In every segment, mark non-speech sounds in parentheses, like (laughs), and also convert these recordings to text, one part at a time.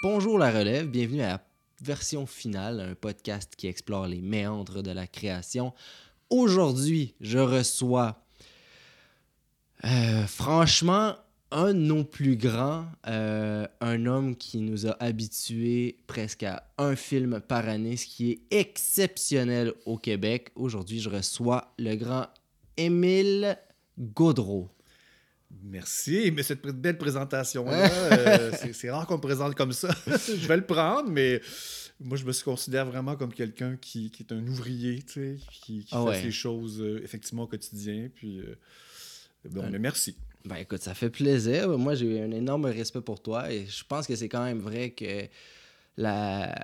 Bonjour la relève, bienvenue à la version finale, un podcast qui explore les méandres de la création. Aujourd'hui, je reçois euh, franchement un de nos plus grands, euh, un homme qui nous a habitués presque à un film par année, ce qui est exceptionnel au Québec. Aujourd'hui, je reçois le grand Émile Gaudreau. Merci, mais cette belle présentation-là, (laughs) euh, c'est rare qu'on me présente comme ça. (laughs) je vais le prendre, mais moi, je me considère vraiment comme quelqu'un qui, est un ouvrier, tu sais, qui, qui Ah fait ouais. ses choses euh, effectivement au quotidien. Puis, euh, bon, mais merci. Ben écoute, ça fait plaisir. Moi, j'ai un énorme respect pour toi et je pense que c'est quand même vrai que la...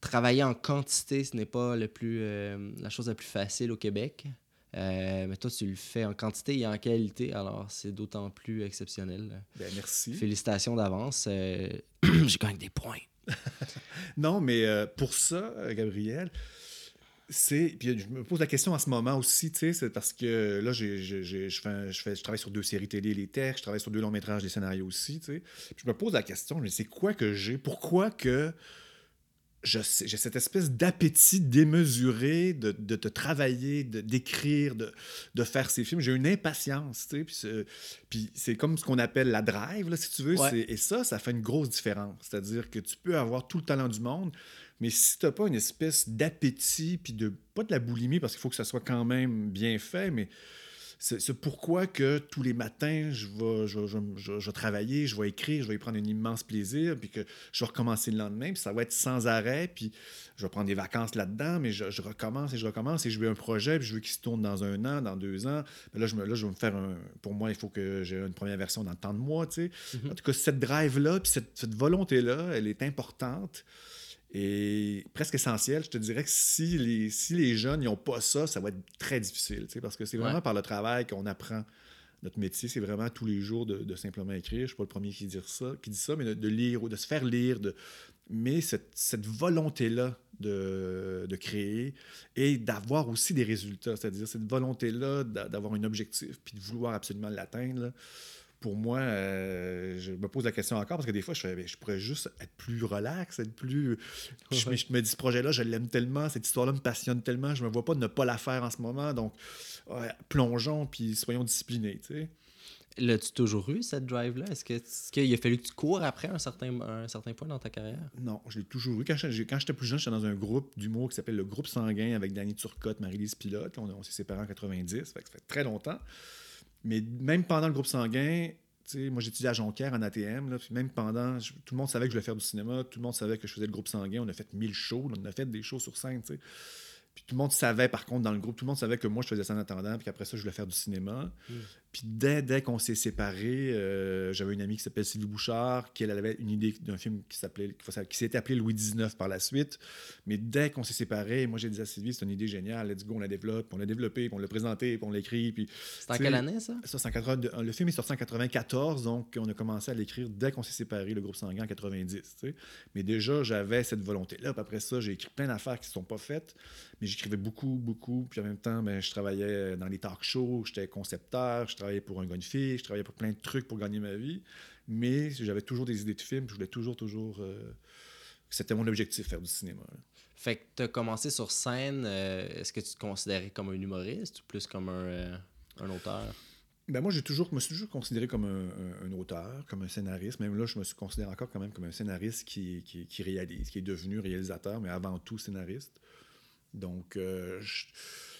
travailler en quantité, ce n'est pas le plus, la chose la plus facile au Québec. Euh, mais toi, tu le fais en quantité et en qualité, alors c'est d'autant plus exceptionnel. Ben, merci. Félicitations d'avance. Euh, (clears throat) j'ai gagné des points. (laughs) Non, mais euh, pour ça, Gabriel, c'est. Puis je me pose la question en ce moment aussi, tu sais, c'est parce que là, j'ai- j'ai- j'ai- je, fais, je, fais, je travaille sur deux séries télé, les textes, je travaille sur deux longs métrages, des scénarios aussi, tu sais. Puis je me pose la question, mais c'est quoi que j'ai? Pourquoi que je j'ai cette espèce d'appétit démesuré de, de, de travailler, de- d'écrire, de, de faire ces films. J'ai une impatience, tu sais. Puis c'est- comme ce qu'on appelle la drive, là, si tu veux. Ouais. Et ça, ça fait une grosse différence. C'est-à-dire que tu peux avoir tout le talent du monde, mais si tu n'as pas une espèce d'appétit, puis de pas de la boulimie, parce qu'il faut que ça soit quand même bien fait, mais c'est c'est pourquoi que tous les matins, je vais, je, vais- je vais- je vais- je vais travailler, je vais écrire, je vais y prendre un immense plaisir, puis que je vais recommencer le lendemain, puis ça va être sans arrêt, puis je vais prendre des vacances là-dedans, mais je, recommence et je recommence, et je veux un projet, puis je veux qu'il se tourne dans un an, dans deux ans. Mais là, je, me, là, je vais me faire un... Pour moi, il faut que j'ai une première version dans tant de mois, tu sais. En tout cas, cette drive-là, puis cette, cette volonté-là, elle est importante et presque essentielle. Je te dirais que si les, si les jeunes n'ont pas ça, ça va être très difficile, tu sais, parce que c'est vraiment Ouais. par le travail qu'on apprend notre métier. C'est vraiment tous les jours de, de simplement écrire. Je ne suis pas le premier qui dit ça, qui dit ça mais de, de lire ou de se faire lire. De... Mais cette, cette volonté-là de, de créer et d'avoir aussi des résultats, c'est-à-dire cette volonté-là d'a- d'avoir un objectif puis de vouloir absolument l'atteindre, pour moi, euh, je me pose la question encore parce que des fois, je, fais, je pourrais juste être plus relax, être plus. Puis je, me- je me dis, ce projet-là, je l'aime tellement, cette histoire-là me passionne tellement, je me vois pas ne pas la faire en ce moment. Donc, plongeons puis soyons disciplinés. Tu sais. L'as-tu toujours eu, cette drive-là? Est-ce qu'il a fallu que tu cours après un certain, un certain point dans ta carrière? Non, je l'ai toujours eu. Quand j'étais plus jeune, j'étais dans un groupe d'humour qui s'appelle le Groupe Sanguin avec Danny Turcotte, Marie-Lise Pilote. On, on s'est séparés en 90, fait que ça fait très longtemps. Mais même pendant le Groupe Sanguin, moi j'étudiais à Jonquière en ATM, là, puis même pendant, tout le monde savait que je voulais faire du cinéma, tout le monde savait que je faisais le Groupe Sanguin. On a fait 1000 shows, on a fait des shows sur scène. Puis tout le monde savait, par contre, dans le groupe, tout le monde savait que moi, je faisais ça en attendant, puis qu'après ça, je voulais faire du cinéma. Puis dès, dès qu'on s'est séparés, euh, j'avais une amie qui s'appelle Sylvie Bouchard, qui elle avait une idée d'un film qui s'appelait qui s'était appelé Louis XIX par la suite. Mais dès qu'on s'est séparés, moi j'ai dit à Sylvie, c'est une idée géniale, let's go, on la développe, puis on l'a développé, puis on l'a présenté, puis on l'écrit. Puis C'est en quelle année, ça? ça, 82 le film est sorti en 94, donc on a commencé à l'écrire dès qu'on s'est séparés, le groupe sanguin en 90. tu sais. Mais déjà, j'avais cette volonté-là. Puis après ça, j'ai écrit plein d'affaires qui ne sont pas faites, mais j'écrivais beaucoup, beaucoup. Puis en même temps, ben, je travaillais dans les talk shows, j'étais concepteur, travaillais pour un fille, je travaillais pour plein de trucs pour gagner ma vie. Mais j'avais toujours des idées de films, puis je voulais toujours, toujours. euh, C'était mon objectif, faire du cinéma. là. Fait que tu as commencé sur scène, euh, est-ce que tu te considérais comme un humoriste ou plus comme un, euh, un auteur? Ben moi, j'ai toujours, me suis toujours considéré comme un, un- un auteur, comme un scénariste. Même là, je me suis considéré encore quand même comme un scénariste qui, qui, qui réalise, qui est devenu réalisateur, mais avant tout scénariste. Donc, euh, je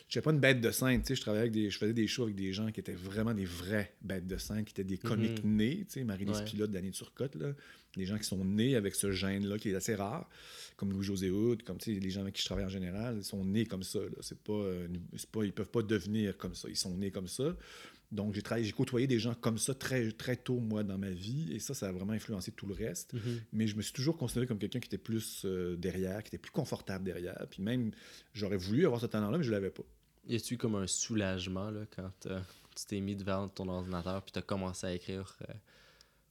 n'étais pas une bête de scène. tu sais, Je, travaillais avec des, je faisais des shows avec des gens qui étaient vraiment des vrais bêtes de scène, qui étaient des comiques nés. tu sais, Marie-Lise Ouais. Pilote, Danny Turcotte, là, des gens qui sont nés avec ce gène-là, qui est assez rare, comme Louis-José Hood, comme tu sais, les gens avec qui je travaille en général, ils sont nés comme ça. Là. C'est pas, euh, pas, ils peuvent pas devenir comme ça. Ils sont nés comme ça. Donc, j'ai travaillé, j'ai côtoyé des gens comme ça très, très tôt, moi, dans ma vie, et ça, ça a vraiment influencé tout le reste. Mais je me suis toujours considéré comme quelqu'un qui était plus euh, derrière, qui était plus confortable derrière. Puis même, j'aurais voulu avoir ce talent-là, mais je l'avais pas. Y a-tu comme un soulagement là, quand euh, tu t'es mis devant ton ordinateur puis tu as commencé à écrire? euh,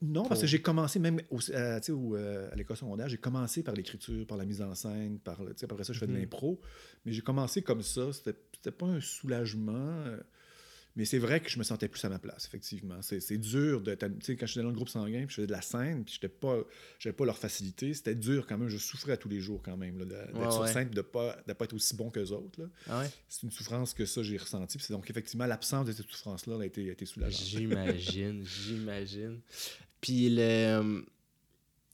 Non, parce que j'ai commencé même au- à, au, euh, à l'école secondaire, j'ai commencé par l'écriture, par la mise en scène, par après ça, je fais de Mhm. l'impro. Mais j'ai commencé comme ça. C'était c'était pas un soulagement. Euh, Mais c'est vrai que je me sentais plus à ma place, effectivement. C'est dur de. Tu sais, quand je suis dans le groupe sanguin, puis je faisais de la scène, puis je pas, pas leur facilité, c'était dur quand même. Je souffrais à tous les jours quand même, d'être sur scène, de ne pas, pas être aussi bon qu'eux autres. Ah c'est une souffrance que ça, j'ai ressenti. Donc, effectivement, l'absence de cette souffrance-là a été, a été soulageante. J'imagine, (laughs) j'imagine. Puis, le...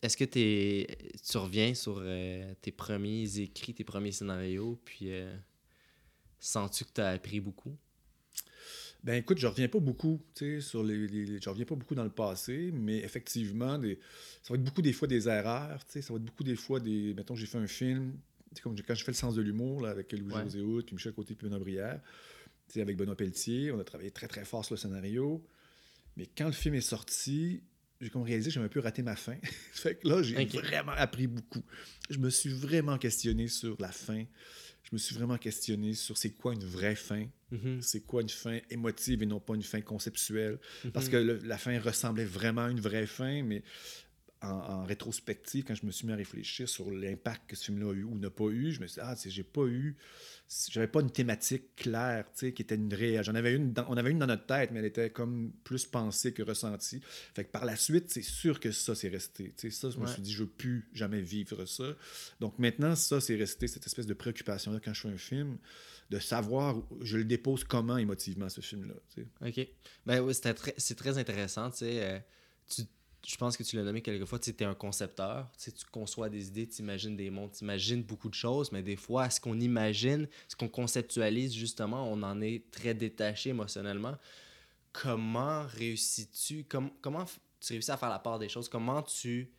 est-ce que es... tu reviens sur euh, tes premiers écrits, tes premiers scénarios, puis euh, sens-tu que tu as appris beaucoup? Ben écoute, je reviens pas beaucoup, tu sais, sur les, je reviens pas beaucoup dans le passé, mais effectivement, des, ça va être beaucoup des fois des erreurs, tu sais, ça va être beaucoup des fois des, mettons, j'ai fait un film, comme quand j'ai fait le sens de l'humour avec Louis-José ouais. puis Michel Côté, puis Benoît Brière, tu sais, avec Benoît Pelletier, on a travaillé très très fort sur le scénario, mais quand le film est sorti, j'ai comme réalisé que j'avais un peu raté ma fin. (laughs) fait que là, j'ai vraiment appris beaucoup. Je me suis vraiment questionné sur la fin je me suis vraiment questionné sur c'est quoi une vraie fin, mm-hmm. c'est quoi une fin émotive et non pas une fin conceptuelle? Parce Mm-hmm. que la fin ressemblait vraiment à une vraie fin, mais en, rétrospective, quand je me suis mis à réfléchir sur l'impact que ce film-là a eu ou n'a pas eu, je me suis dit, ah, j'ai pas eu, j'avais pas une thématique claire, tu sais, qui était une réelle. J'en avais une, on avait une dans notre tête, mais elle était comme plus pensée que ressentie. Fait que par la suite, c'est sûr que ça, c'est resté. Tu sais, ça, je me suis dit, je veux plus jamais vivre ça. Donc maintenant, ça, c'est resté, cette espèce de préoccupation-là quand je fais un film, de savoir, je le dépose comment émotivement, ce film-là. Tu sais. OK. Ben oui, c'est très intéressant, tu sais. Euh, tu je pense que tu l'as nommé quelques fois, tu es un concepteur, tu conçois des idées, tu imagines des mondes, tu imagines beaucoup de choses, mais des fois, ce qu'on imagine, ce qu'on conceptualise, justement, on en est très détaché émotionnellement. Comment réussis-tu, comment tu réussis à faire la part des choses? Comment tu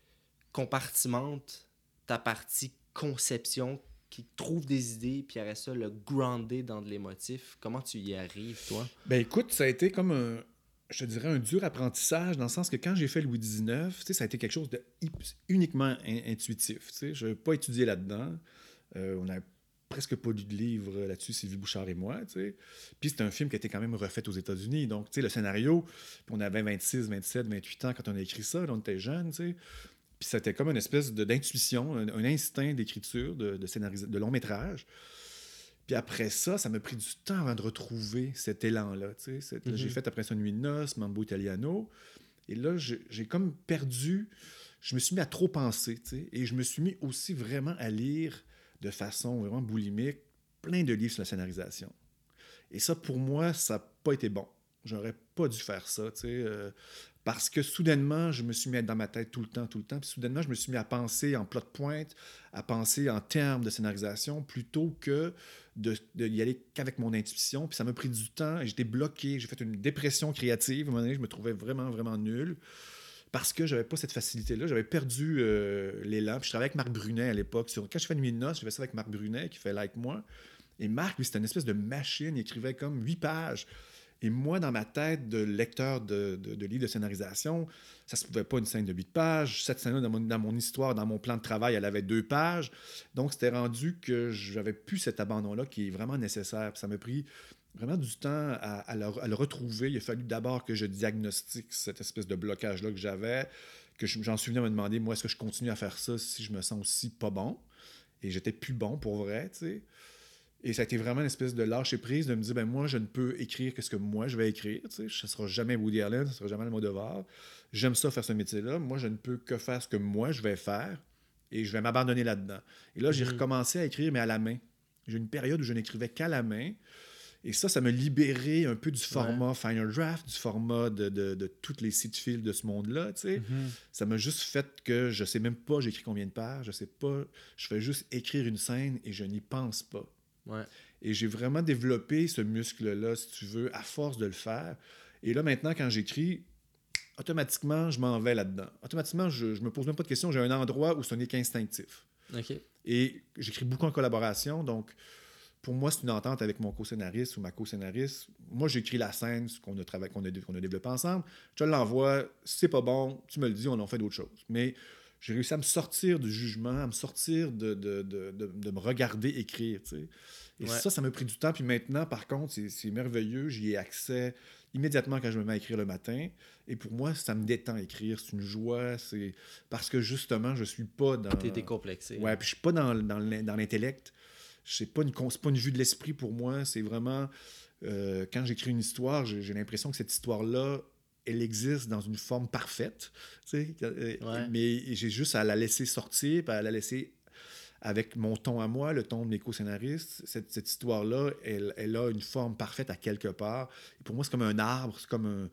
compartimentes ta partie conception qui trouve des idées, puis après ça, le grounder dans de l'émotif? Comment tu y arrives, toi? Ben écoute, ça a été comme un, je te dirais, un dur apprentissage, dans le sens que quand j'ai fait Louis XIX, ça a été quelque chose de uniquement intuitif. Je n'ai pas étudié là-dedans. Euh, on n'a presque pas lu de livre là-dessus, Sylvie Bouchard et moi. Puis c'est un film qui a été quand même refait aux États-Unis. Donc, le scénario, on avait 26, 27, 28 ans quand on a écrit ça, on était jeunes. Puis c'était comme une espèce d'intuition, un, instinct d'écriture, de, de, de long métrage. Puis après ça, ça m'a pris du temps avant de retrouver cet élan-là. J'ai mm-hmm. fait après ça Nuit de noces, Mambo Italiano. Et là, j'ai comme perdu. Je me suis mis à trop penser. Et je me suis mis aussi vraiment à lire de façon vraiment boulimique plein de livres sur la scénarisation. Et ça, pour moi, ça n'a pas été bon. J'aurais pas dû faire ça. Euh, parce que soudainement, je me suis mis à être dans ma tête tout le temps, tout le temps. Puis soudainement, je me suis mis à penser en plot de pointe, à penser en termes de scénarisation, plutôt que de, y aller qu'avec mon intuition. Puis ça m'a pris du temps j'étais bloqué. J'ai fait une dépression créative. À un moment donné, je me trouvais vraiment, vraiment nul parce que j'avais pas cette facilité-là. J'avais perdu euh, l'élan. Puis je travaillais avec Marc Brunet à l'époque. Quand je fais Nuit de noces, je fais ça avec Marc Brunet qui fait Like Moi. Et Marc, lui, c'était une espèce de machine. Il écrivait comme huit pages. Et moi, dans ma tête de lecteur de, de, livres de scénarisation, ça se pouvait pas une scène de 8 pages. Cette scène-là, dans mon, histoire, dans mon plan de travail, elle avait deux pages. Donc, c'était rendu que j'avais plus cet abandon-là qui est vraiment nécessaire. ça m'a pris vraiment du temps à, le, retrouver. Il a fallu d'abord que je diagnostique cette espèce de blocage-là que j'avais, que j'en suis venu à me demander, moi, est-ce que je continue à faire ça si je me sens aussi pas bon? Et j'étais plus bon pour vrai, tu sais. Et ça a été vraiment une espèce de lâcher prise de me dire, ben moi, je ne peux écrire que ce que moi, je vais écrire. Tu sais. Ce ne sera jamais Woody Allen, ce ne sera jamais le mot devoir. J'aime ça faire ce métier-là. Moi, je ne peux que faire ce que moi, je vais faire et je vais m'abandonner là-dedans. Et là, j'ai mm-hmm. recommencé à écrire, mais à la main. J'ai une période où je n'écrivais qu'à la main. Et ça, ça m'a libéré un peu du format Final Draft, du format de, de, de toutes les sites fils de ce monde-là. Tu sais. Mm-hmm. Ça m'a juste fait que je sais même pas j'écris combien de pages, je sais pas. Je fais juste écrire une scène et je n'y pense pas. Et j'ai vraiment développé ce muscle-là, si tu veux, à force de le faire. Et là, maintenant, quand j'écris, automatiquement, je m'en vais là-dedans. Automatiquement, je ne me pose même pas de questions. J'ai un endroit où ce n'est qu'instinctif. Et j'écris beaucoup en collaboration. Donc, pour moi, c'est une entente avec mon co-scénariste ou ma co-scénariste. Moi, j'écris la scène qu'on a, qu'on a, a, développée ensemble. Je l'envoie. C'est pas bon, tu me le dis, on en fait d'autres choses. Mais j'ai réussi à me sortir du jugement, à me sortir de, de, de, de me regarder écrire. Tu sais. Et ça, ça m'a pris du temps. Puis maintenant, par contre, c'est merveilleux. J'y ai accès immédiatement quand je me mets à écrire le matin. Et pour moi, ça me détend écrire. C'est une joie. C'est parce que justement, je suis pas dans. T'es décomplexé. Ouais, puis je suis pas dans, dans l'intellect. C'est pas une pas une vue de l'esprit pour moi. C'est vraiment Euh, quand j'écris une histoire, j'ai l'impression que cette histoire-là, elle existe dans une forme parfaite. tu sais, euh, Ouais. Mais j'ai juste à la laisser sortir, à la laisser avec mon ton à moi, le ton de mes co-scénaristes. Cette, cette histoire-là, elle, elle a une forme parfaite à quelque part. Et pour moi, c'est comme un arbre, c'est comme un-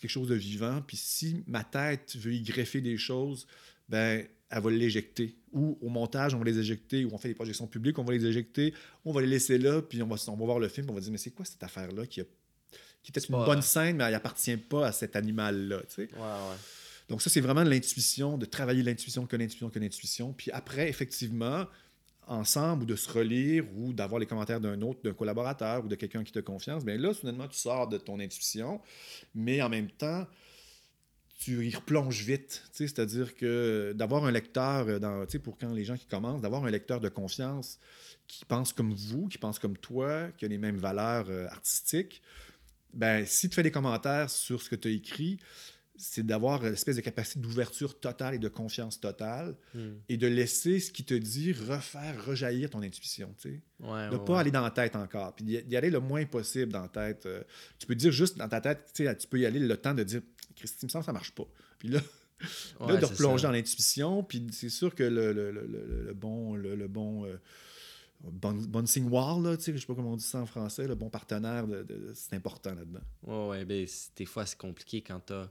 quelque chose de vivant. Puis si ma tête veut y greffer des choses, ben elle va l'éjecter. Ou au montage, on va les éjecter, ou on fait des projections publiques, on va les éjecter, on va les laisser là, puis on va, on va voir le film, on va dire, mais c'est quoi cette affaire-là qui, a, qui était C'est une pas- bonne scène, mais elle appartient pas à cet animal-là. tu sais. Ouais, ouais. Donc ça, c'est vraiment de l'intuition, de travailler l'intuition, que l'intuition, que l'intuition. Puis après, effectivement, ensemble, ou de se relire, ou d'avoir les commentaires d'un autre, d'un collaborateur, ou de quelqu'un qui te confiance, bien là, soudainement, tu sors de ton intuition, mais en même temps, tu y replonges vite. C'est-à-dire que d'avoir un lecteur, euh, dans, tu sais, pour quand les gens qui commencent, d'avoir un lecteur de confiance qui pense comme vous, qui pense comme toi, qui a les mêmes valeurs euh, artistiques, ben, si tu fais des commentaires sur ce que tu as écrit, c'est d'avoir l'espèce de capacité d'ouverture totale et de confiance totale Hmm. et de laisser ce qui te dit refaire, rejaillir ton intuition. Tu sais. Ouais, De ouais, pas ouais. aller dans la tête encore, puis d'y aller le moins possible dans la tête. Euh, tu peux dire juste dans ta tête, tu peux y aller le temps de dire Christy, me semble que ça marche pas. Puis là, là de replonger ça. dans l'intuition, puis c'est sûr que le, le- le- le- bon, le, bon, euh, bon, bouncing wall, là, tu sais, je sais pas comment on dit ça en français, le bon partenaire, de- de- c'est important là-dedans. Ouais, ouais, ben, c'est- des fois, c'est compliqué quand t'as-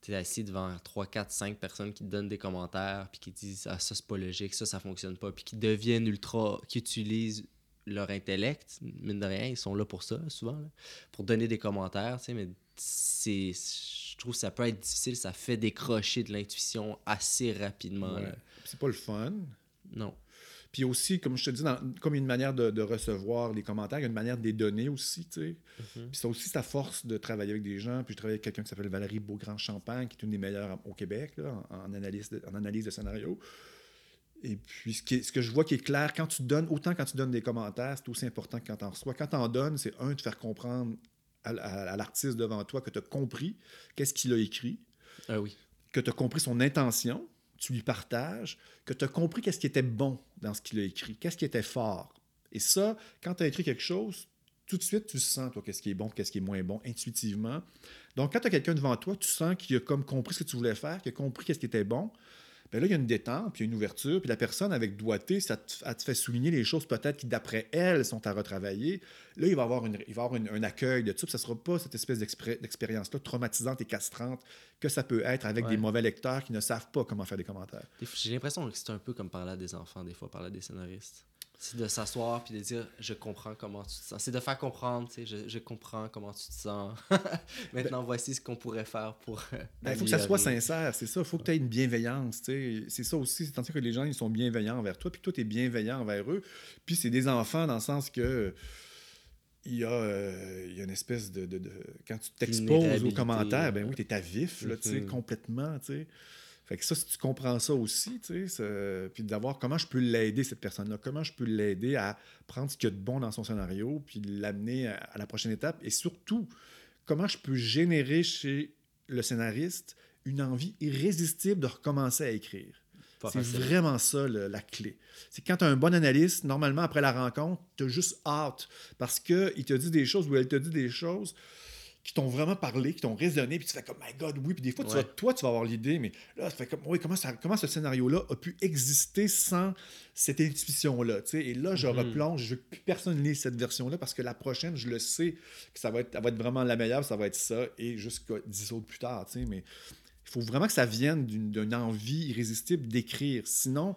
t'es assis devant 3, 4, 5 personnes qui te donnent des commentaires, puis qui disent Ah, ça, c'est pas logique, ça, ça fonctionne pas, puis qui deviennent ultra. qui utilisent leur intellect. Mine de rien, ils sont là pour ça, souvent, là, pour donner des commentaires, tu sais, mais c'est. Je trouve que ça peut être difficile, ça fait décrocher de l'intuition assez rapidement. Ouais. C'est pas le fun. Non. Puis aussi, comme je te dis, dans- comme il y a une manière de, de recevoir les commentaires, il y a une manière de les donner aussi, tu sais. Mhm. Puis c'est aussi sa force de travailler avec des gens. Puis je travaille avec quelqu'un qui s'appelle Valérie Beaugrand-Champagne, qui est une des meilleures au Québec là, en, en analyse de, en analyse de scénario. Et puis, ce, qui est- ce que je vois qui est clair, quand tu donnes, autant quand tu donnes des commentaires, c'est aussi important que quand tu en reçois. Quand tu en donnes, c'est un, de faire comprendre à, à- à l'artiste devant toi que tu as compris qu'est-ce qu'il a écrit, Ah oui. que tu as compris son intention, tu lui partages, que tu as compris qu'est-ce qui était bon dans ce qu'il a écrit, qu'est-ce qui était fort. Et ça, quand tu as écrit quelque chose, tout de suite, tu sens, toi, qu'est-ce qui est bon, qu'est-ce qui est moins bon, intuitivement. Donc, quand tu as quelqu'un devant toi, tu sens qu'il a comme compris ce que tu voulais faire, qu'il a compris qu'est-ce qui était bon. Ben là, il y a une détente, puis il y a une ouverture, puis la personne avec doigté, ça te, elle te fait souligner les choses peut-être qui, d'après elle, sont à retravailler. Là, il va avoir, une- il va avoir une- un accueil de tout, puis ça ne sera pas cette espèce d'expérience-là traumatisante et castrante que ça peut être avec Ouais. des mauvais lecteurs qui ne savent pas comment faire des commentaires. J'ai l'impression que c'est un peu comme parler à des enfants, des fois, parler à des scénaristes. C'est de s'asseoir puis de dire je comprends comment tu te sens. C'est de faire comprendre, tu sais, je, je comprends comment tu te sens. (laughs) Maintenant, voici ce qu'on pourrait faire pour. euh, Ben, il faut que ça soit sincère, c'est ça. Il faut que tu aies une bienveillance. tu sais. C'est ça aussi. C'est-à-dire que les gens, ils sont bienveillants envers toi, puis toi, tu es bienveillant envers eux. Puis c'est des enfants dans le sens que il y a, euh, il y a une espèce de, de- de- Quand tu t'exposes aux commentaires, ben oui, tu es à vif, là, tu sais, mhm. complètement. tu sais. Fait que ça, si tu comprends ça aussi, tu sais, puis d'avoir comment je peux l'aider, cette personne-là, comment je peux l'aider à prendre ce qu'il y a de bon dans son scénario, puis l'amener à, à la prochaine étape, et surtout, comment je peux générer chez le scénariste une envie irrésistible de recommencer à écrire. C'est vraiment ça le- la clé. C'est quand tu as un bon analyste, normalement, après la rencontre, tu as juste hâte parce qu'il te dit des choses ou elle te dit des choses qui t'ont vraiment parlé, qui t'ont résonné, puis tu fais comme, my God, oui. Puis des fois, tu Ouais. vas- toi, tu vas avoir l'idée, mais là, tu fais comme, oui, comment, ça, comment ce scénario-là a pu exister sans cette intuition-là? tu sais? Et là, je Mhm. replonge, je veux que personne lise cette version-là parce que la prochaine, je le sais que ça va être, elle va être vraiment la meilleure, ça va être ça, et jusqu'à 10 autres plus tard. tu sais, Mais il faut vraiment que ça vienne d'une envie irrésistible d'écrire. Sinon,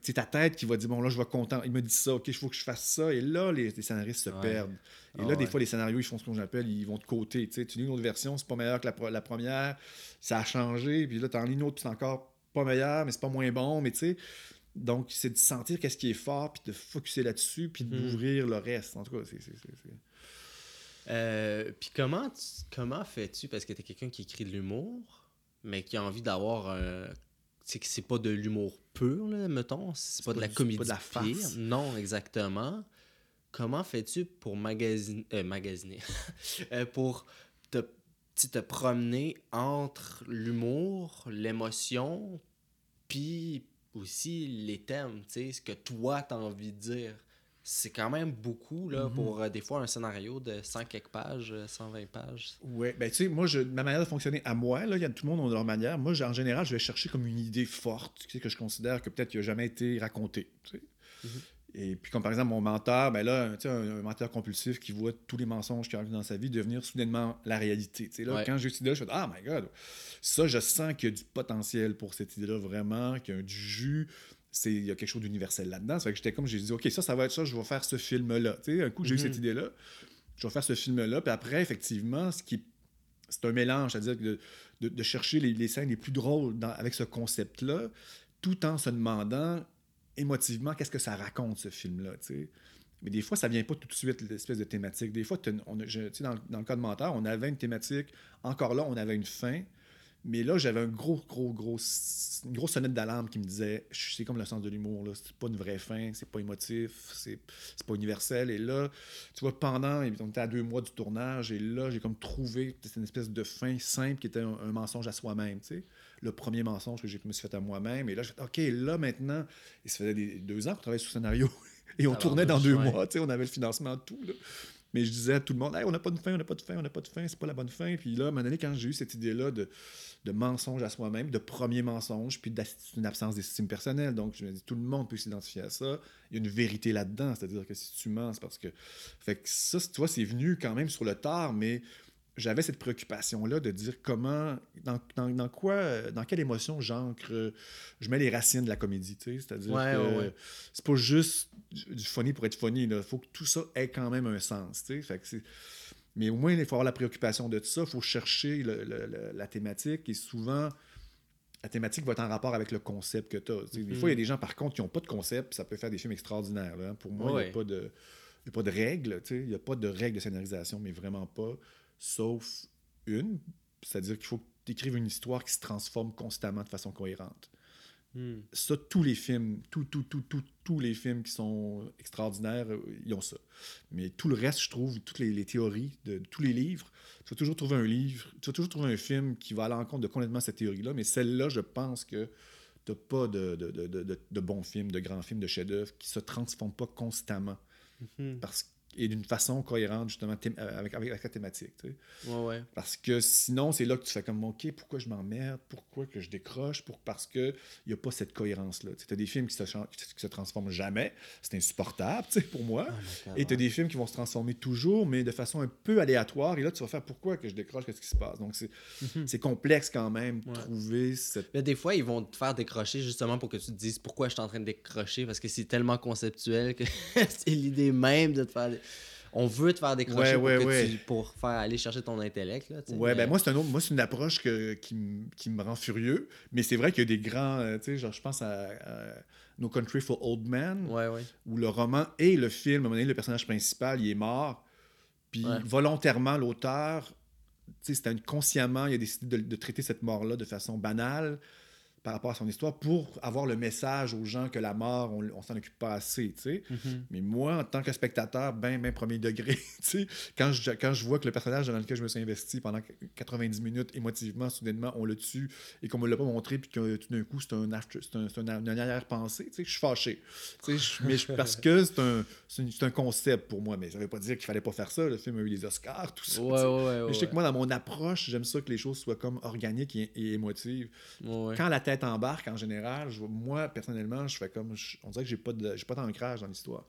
c'est ta tête qui va dire Bon, là, je vais content. Il me dit ça, OK, il faut que je fasse ça. Et là, les, les scénaristes se Ouais. perdent. Et Ah là, des fois, les scénarios, ils font ce qu'on appelle ils vont de côté. Tu sais, tu lis une autre version, c'est pas meilleur que la, première. Ça a changé. Puis là, tu en lis une autre, puis c'est encore pas meilleur, mais c'est pas moins bon. Mais tu sais, donc, c'est de sentir qu'est-ce qui est fort, puis de focuser là-dessus, puis Mhm. d'ouvrir le reste. En tout cas, c'est. c'est- c'est- c'est- Euh, Puis comment, tu- comment fais-tu, parce que tu es quelqu'un qui écrit de l'humour, mais qui a envie d'avoir un. C'est que c'est pas de l'humour pur, là, mettons. C'est pas, pas de la du- comédie pas de la farce. Non, exactement. Comment fais-tu pour magasiner. euh, magasiner? (laughs) Euh, pour te, te promener entre l'humour, l'émotion, puis aussi les thèmes, tu sais, ce que toi t'as envie de dire? C'est quand même beaucoup là, Mhm. pour euh, des fois un scénario de 100 quelques pages, euh, 120 pages. Ouais, ben tu sais, moi, je, ma manière de fonctionner à moi, là, il y a tout le monde a leur manière. Moi, en général, je vais chercher comme une idée forte, tu sais, que je considère que peut-être n'a jamais été raconté. tu sais. Mhm. Et puis, comme par exemple, mon menteur, ben là, tu sais, un, un menteur compulsif qui voit tous les mensonges qu'il a dans sa vie devenir soudainement la réalité. Tu sais, là, Ouais. quand j'ai cette idée-là, je fais Ah, my God, ça, je sens qu'il y a du potentiel pour cette idée-là, vraiment, qu'il y a du jus. C'est, il y a quelque chose d'universel là-dedans. Ça fait que j'étais comme, j'ai dit, OK, ça, ça va être ça, je vais faire ce film-là. Tu sais, un coup, j'ai Mhm. eu cette idée-là, je vais faire ce film-là. Puis après, effectivement, ce qui c'est un mélange, c'est-à-dire de, de, de chercher les, les scènes les plus drôles dans- avec ce concept-là, tout en se demandant émotivement qu'est-ce que ça raconte, ce film-là. Mais des fois, ça vient pas tout de suite, l'espèce de thématique. Des fois, on a- je- dans, dans le cas de Menteur, on avait une thématique. Encore là, on avait une fin. Mais là, j'avais un gros, gros, gros, une grosse sonnette d'alarme qui me disait c'est comme le sens de l'humour, là. C'est pas une vraie fin, c'est pas émotif, c'est c'est pas universel. Et là, tu vois, pendant, on était à deux mois du tournage, et là, j'ai comme trouvé une espèce de fin simple qui était un, un mensonge à soi-même, tu sais. Le premier mensonge que j'ai- je me suis fait à moi-même. Et là, je fais OK, là, maintenant, et ça faisait des, deux ans qu'on travaillait sur le scénario. (laughs) Et on tournait dans deux mois, tu sais, on avait le financement, tout, là. Mais je disais à tout le monde, hey, on n'a pas de fin, on n'a pas de fin, on n'a pas de fin, c'est pas la bonne fin. Puis là, à un moment donné, quand j'ai eu cette idée-là de, de mensonge à soi-même, de premier mensonge, puis d'une absence d'estime personnelle, donc je me dis, tout le monde peut s'identifier à ça. Il y a une vérité là-dedans, c'est-à-dire que si tu mens, c'est parce que. Fait que ça, tu vois, c'est venu quand même sur le tard, mais j'avais cette préoccupation-là de dire comment, dans, dans, dans quoi, euh, dans quelle émotion j'ancre, euh, je mets les racines de la comédie, tu sais, c'est-à-dire Ouais, que ouais, c'est pas juste du funny pour être funny, il faut que tout ça ait quand même un sens, tu sais, fait que c'est... Mais au moins, il faut avoir la préoccupation de ça, il faut chercher le- le- le- la thématique, et souvent, la thématique va être en rapport avec le concept que tu as. Des Mhm. fois, il y a des gens, par contre, qui n'ont pas de concept, ça peut faire des films extraordinaires. là. Pour moi, il Ouais. n'y a pas de... Il y a pas de règles, tu sais, il n'y a pas de règles de scénarisation, mais vraiment pas, sauf une, c'est-à-dire qu'il faut que tu écrives une histoire qui se transforme constamment de façon cohérente. Hmm. Ça, tous les films, tout, tout, tout, tout, tous les films qui sont extraordinaires, euh, ils ont ça. Mais tout le reste, je trouve, toutes les, les théories de, de tous les livres, tu vas toujours trouver un livre, tu vas toujours trouver un film qui va à l'encontre de complètement cette théorie-là, mais celle-là, je pense que tu n'as pas de, de, de, de, de bons films, de grands films, de chefs-d'œuvre qui se transforment pas constamment Mhm. parce, et d'une façon cohérente, justement, thém- avec, avec, avec la thématique. tu sais. Ouais, ouais. Parce que sinon, c'est là que tu fais comme, OK, pourquoi je m'emmerde? Pourquoi que je décroche? Pour, parce qu'il n'y a pas cette cohérence-là. Tu as des films qui se, qui se transforment jamais. C'est insupportable, tu sais, pour moi. Oh God, Et tu as des films qui vont se transformer toujours, mais de façon un peu aléatoire. Et là, tu vas faire pourquoi que je décroche, qu'est-ce qui se passe? Donc, c'est c'est complexe quand même, Ouais. trouver cette. Mais des fois, ils vont te faire décrocher justement pour que tu te dises pourquoi je suis en train de décrocher parce que c'est tellement conceptuel que (laughs) c'est l'idée même de te faire. On veut te faire décrocher Ouais, pour, ouais, que ouais. tu- pour faire aller chercher ton intellect. Là, Ouais, mais- ben moi, c'est un autre, moi, c'est une approche que- qui, me- qui me rend furieux. Mais c'est vrai qu'il y a des grands, euh, tu sais, genre, je pense à, à No Country for Old Men, où le roman et le film, à un moment donné, le personnage principal, il est mort. Puis volontairement, l'auteur, tu sais, c'était consciemment, il a décidé de, de traiter cette mort-là de façon banale par rapport à son histoire pour avoir le message aux gens que la mort, on, on s'en occupe pas assez, tu sais. Mhm. Mais moi, en tant que spectateur, ben, ben premier degré, (laughs) tu sais, quand je, quand je vois que le personnage dans lequel je me suis investi pendant 90 minutes, émotivement, soudainement, on le tue et qu'on me l'a pas montré, puis que tout d'un coup, c'est un, un, c'est un- une arrière-pensée, tu sais, je suis fâché. Tu sais, je- mais je- parce que c'est un, c'est une- c'est un concept pour moi, mais ça veut pas dire qu'il fallait pas faire ça. Le film a eu des Oscars, tout ça. Ouais, ouais, ouais. Mais je sais que moi, dans mon approche, j'aime ça que les choses soient comme organiques et, et émotives. Quand la tête embarque, en général, je moi, personnellement, je fais comme. je- on dirait que j'ai pas de- j'ai pas d'ancrage dans l'histoire.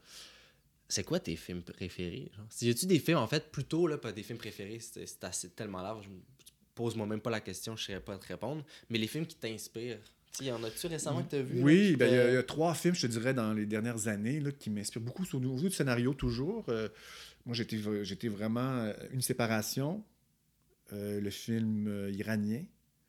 C'est quoi tes films préférés? Genre? Si y tu des films, en fait, plutôt, là, pas des films préférés, c'est tellement large. Je me- Pose-moi même pas la question, je saurais pas te répondre. Mais les films qui t'inspirent, tu y en as-tu récemment que t'as vu? là, Oui, ben, il y, a- te- il y a trois films, je te dirais, dans les dernières années, là, qui m'inspirent beaucoup au niveau du scénario, toujours. Euh, moi, j'étais vraiment euh, Une séparation, euh, le film euh, iranien,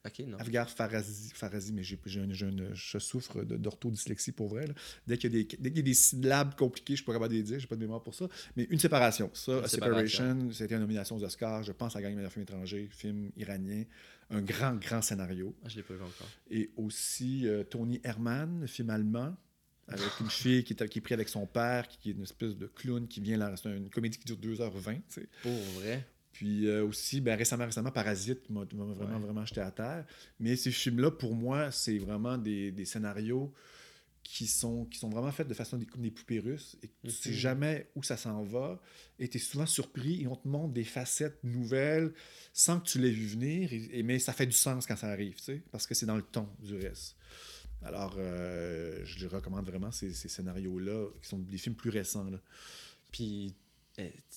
Ok, non. Farazi, Farazi mais j'ai, j'ai un- j'ai un- je souffre d'orthodyslexie pour vrai. là. Dès, qu'il y a des, dès qu'il y a des syllabes compliquées, je suis pas capable de les dire, j'ai pas de mémoire pour ça. Mais Une séparation, ça, Une. Separation, c'était une nomination aux Oscars, je pense à gagner meilleur film étranger, film iranien, un grand, grand scénario. Ah, je l'ai pas vu encore. Et aussi euh, Tony Herman, film allemand, avec une fille qui est, qui est prise avec son père, qui, qui est une espèce de clown qui vient là. C'est une comédie qui dure 2h20. tu sais. Pour vrai? Puis euh, aussi, ben, récemment, récemment, Parasite m'a vraiment, Ouais. vraiment jeté à terre. Mais ces films-là, pour moi, c'est vraiment des, des scénarios qui sont, qui sont vraiment faites de façon des, comme des poupées russes et tu sais Mhm. jamais où ça s'en va et tu es souvent surpris et on te montre des facettes nouvelles sans que tu l'aies vu venir, et, et- mais ça fait du sens quand ça arrive, tu sais, parce que c'est dans le ton du reste. Alors, euh, je les recommande vraiment ces, ces scénarios-là, qui sont des films plus récents. Là. Puis,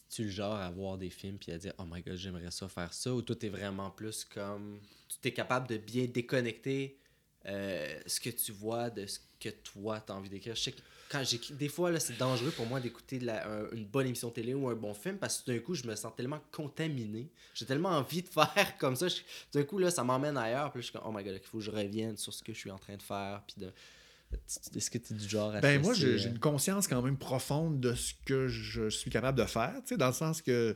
tu le genre à voir des films puis à dire Oh my god, j'aimerais ça faire ça ou toi, t'es vraiment plus comme. Tu es capable de bien déconnecter euh, ce que tu vois de ce que toi, t'as envie d'écrire? Je sais que quand. Des fois, c'est dangereux pour moi d'écouter une bonne émission télé ou un bon film parce que d'un coup, je me sens tellement contaminé. J'ai tellement envie de faire comme ça. D'un coup, là, ça m'emmène ailleurs. Puis je suis comme Oh my god, il faut que je revienne sur ce que je suis en train de faire. Puis de. Est-ce que tu es du genre à Ben moi, laisser, j'ai euh, une conscience quand même profonde de ce que je suis capable de faire, tu sais, dans le sens que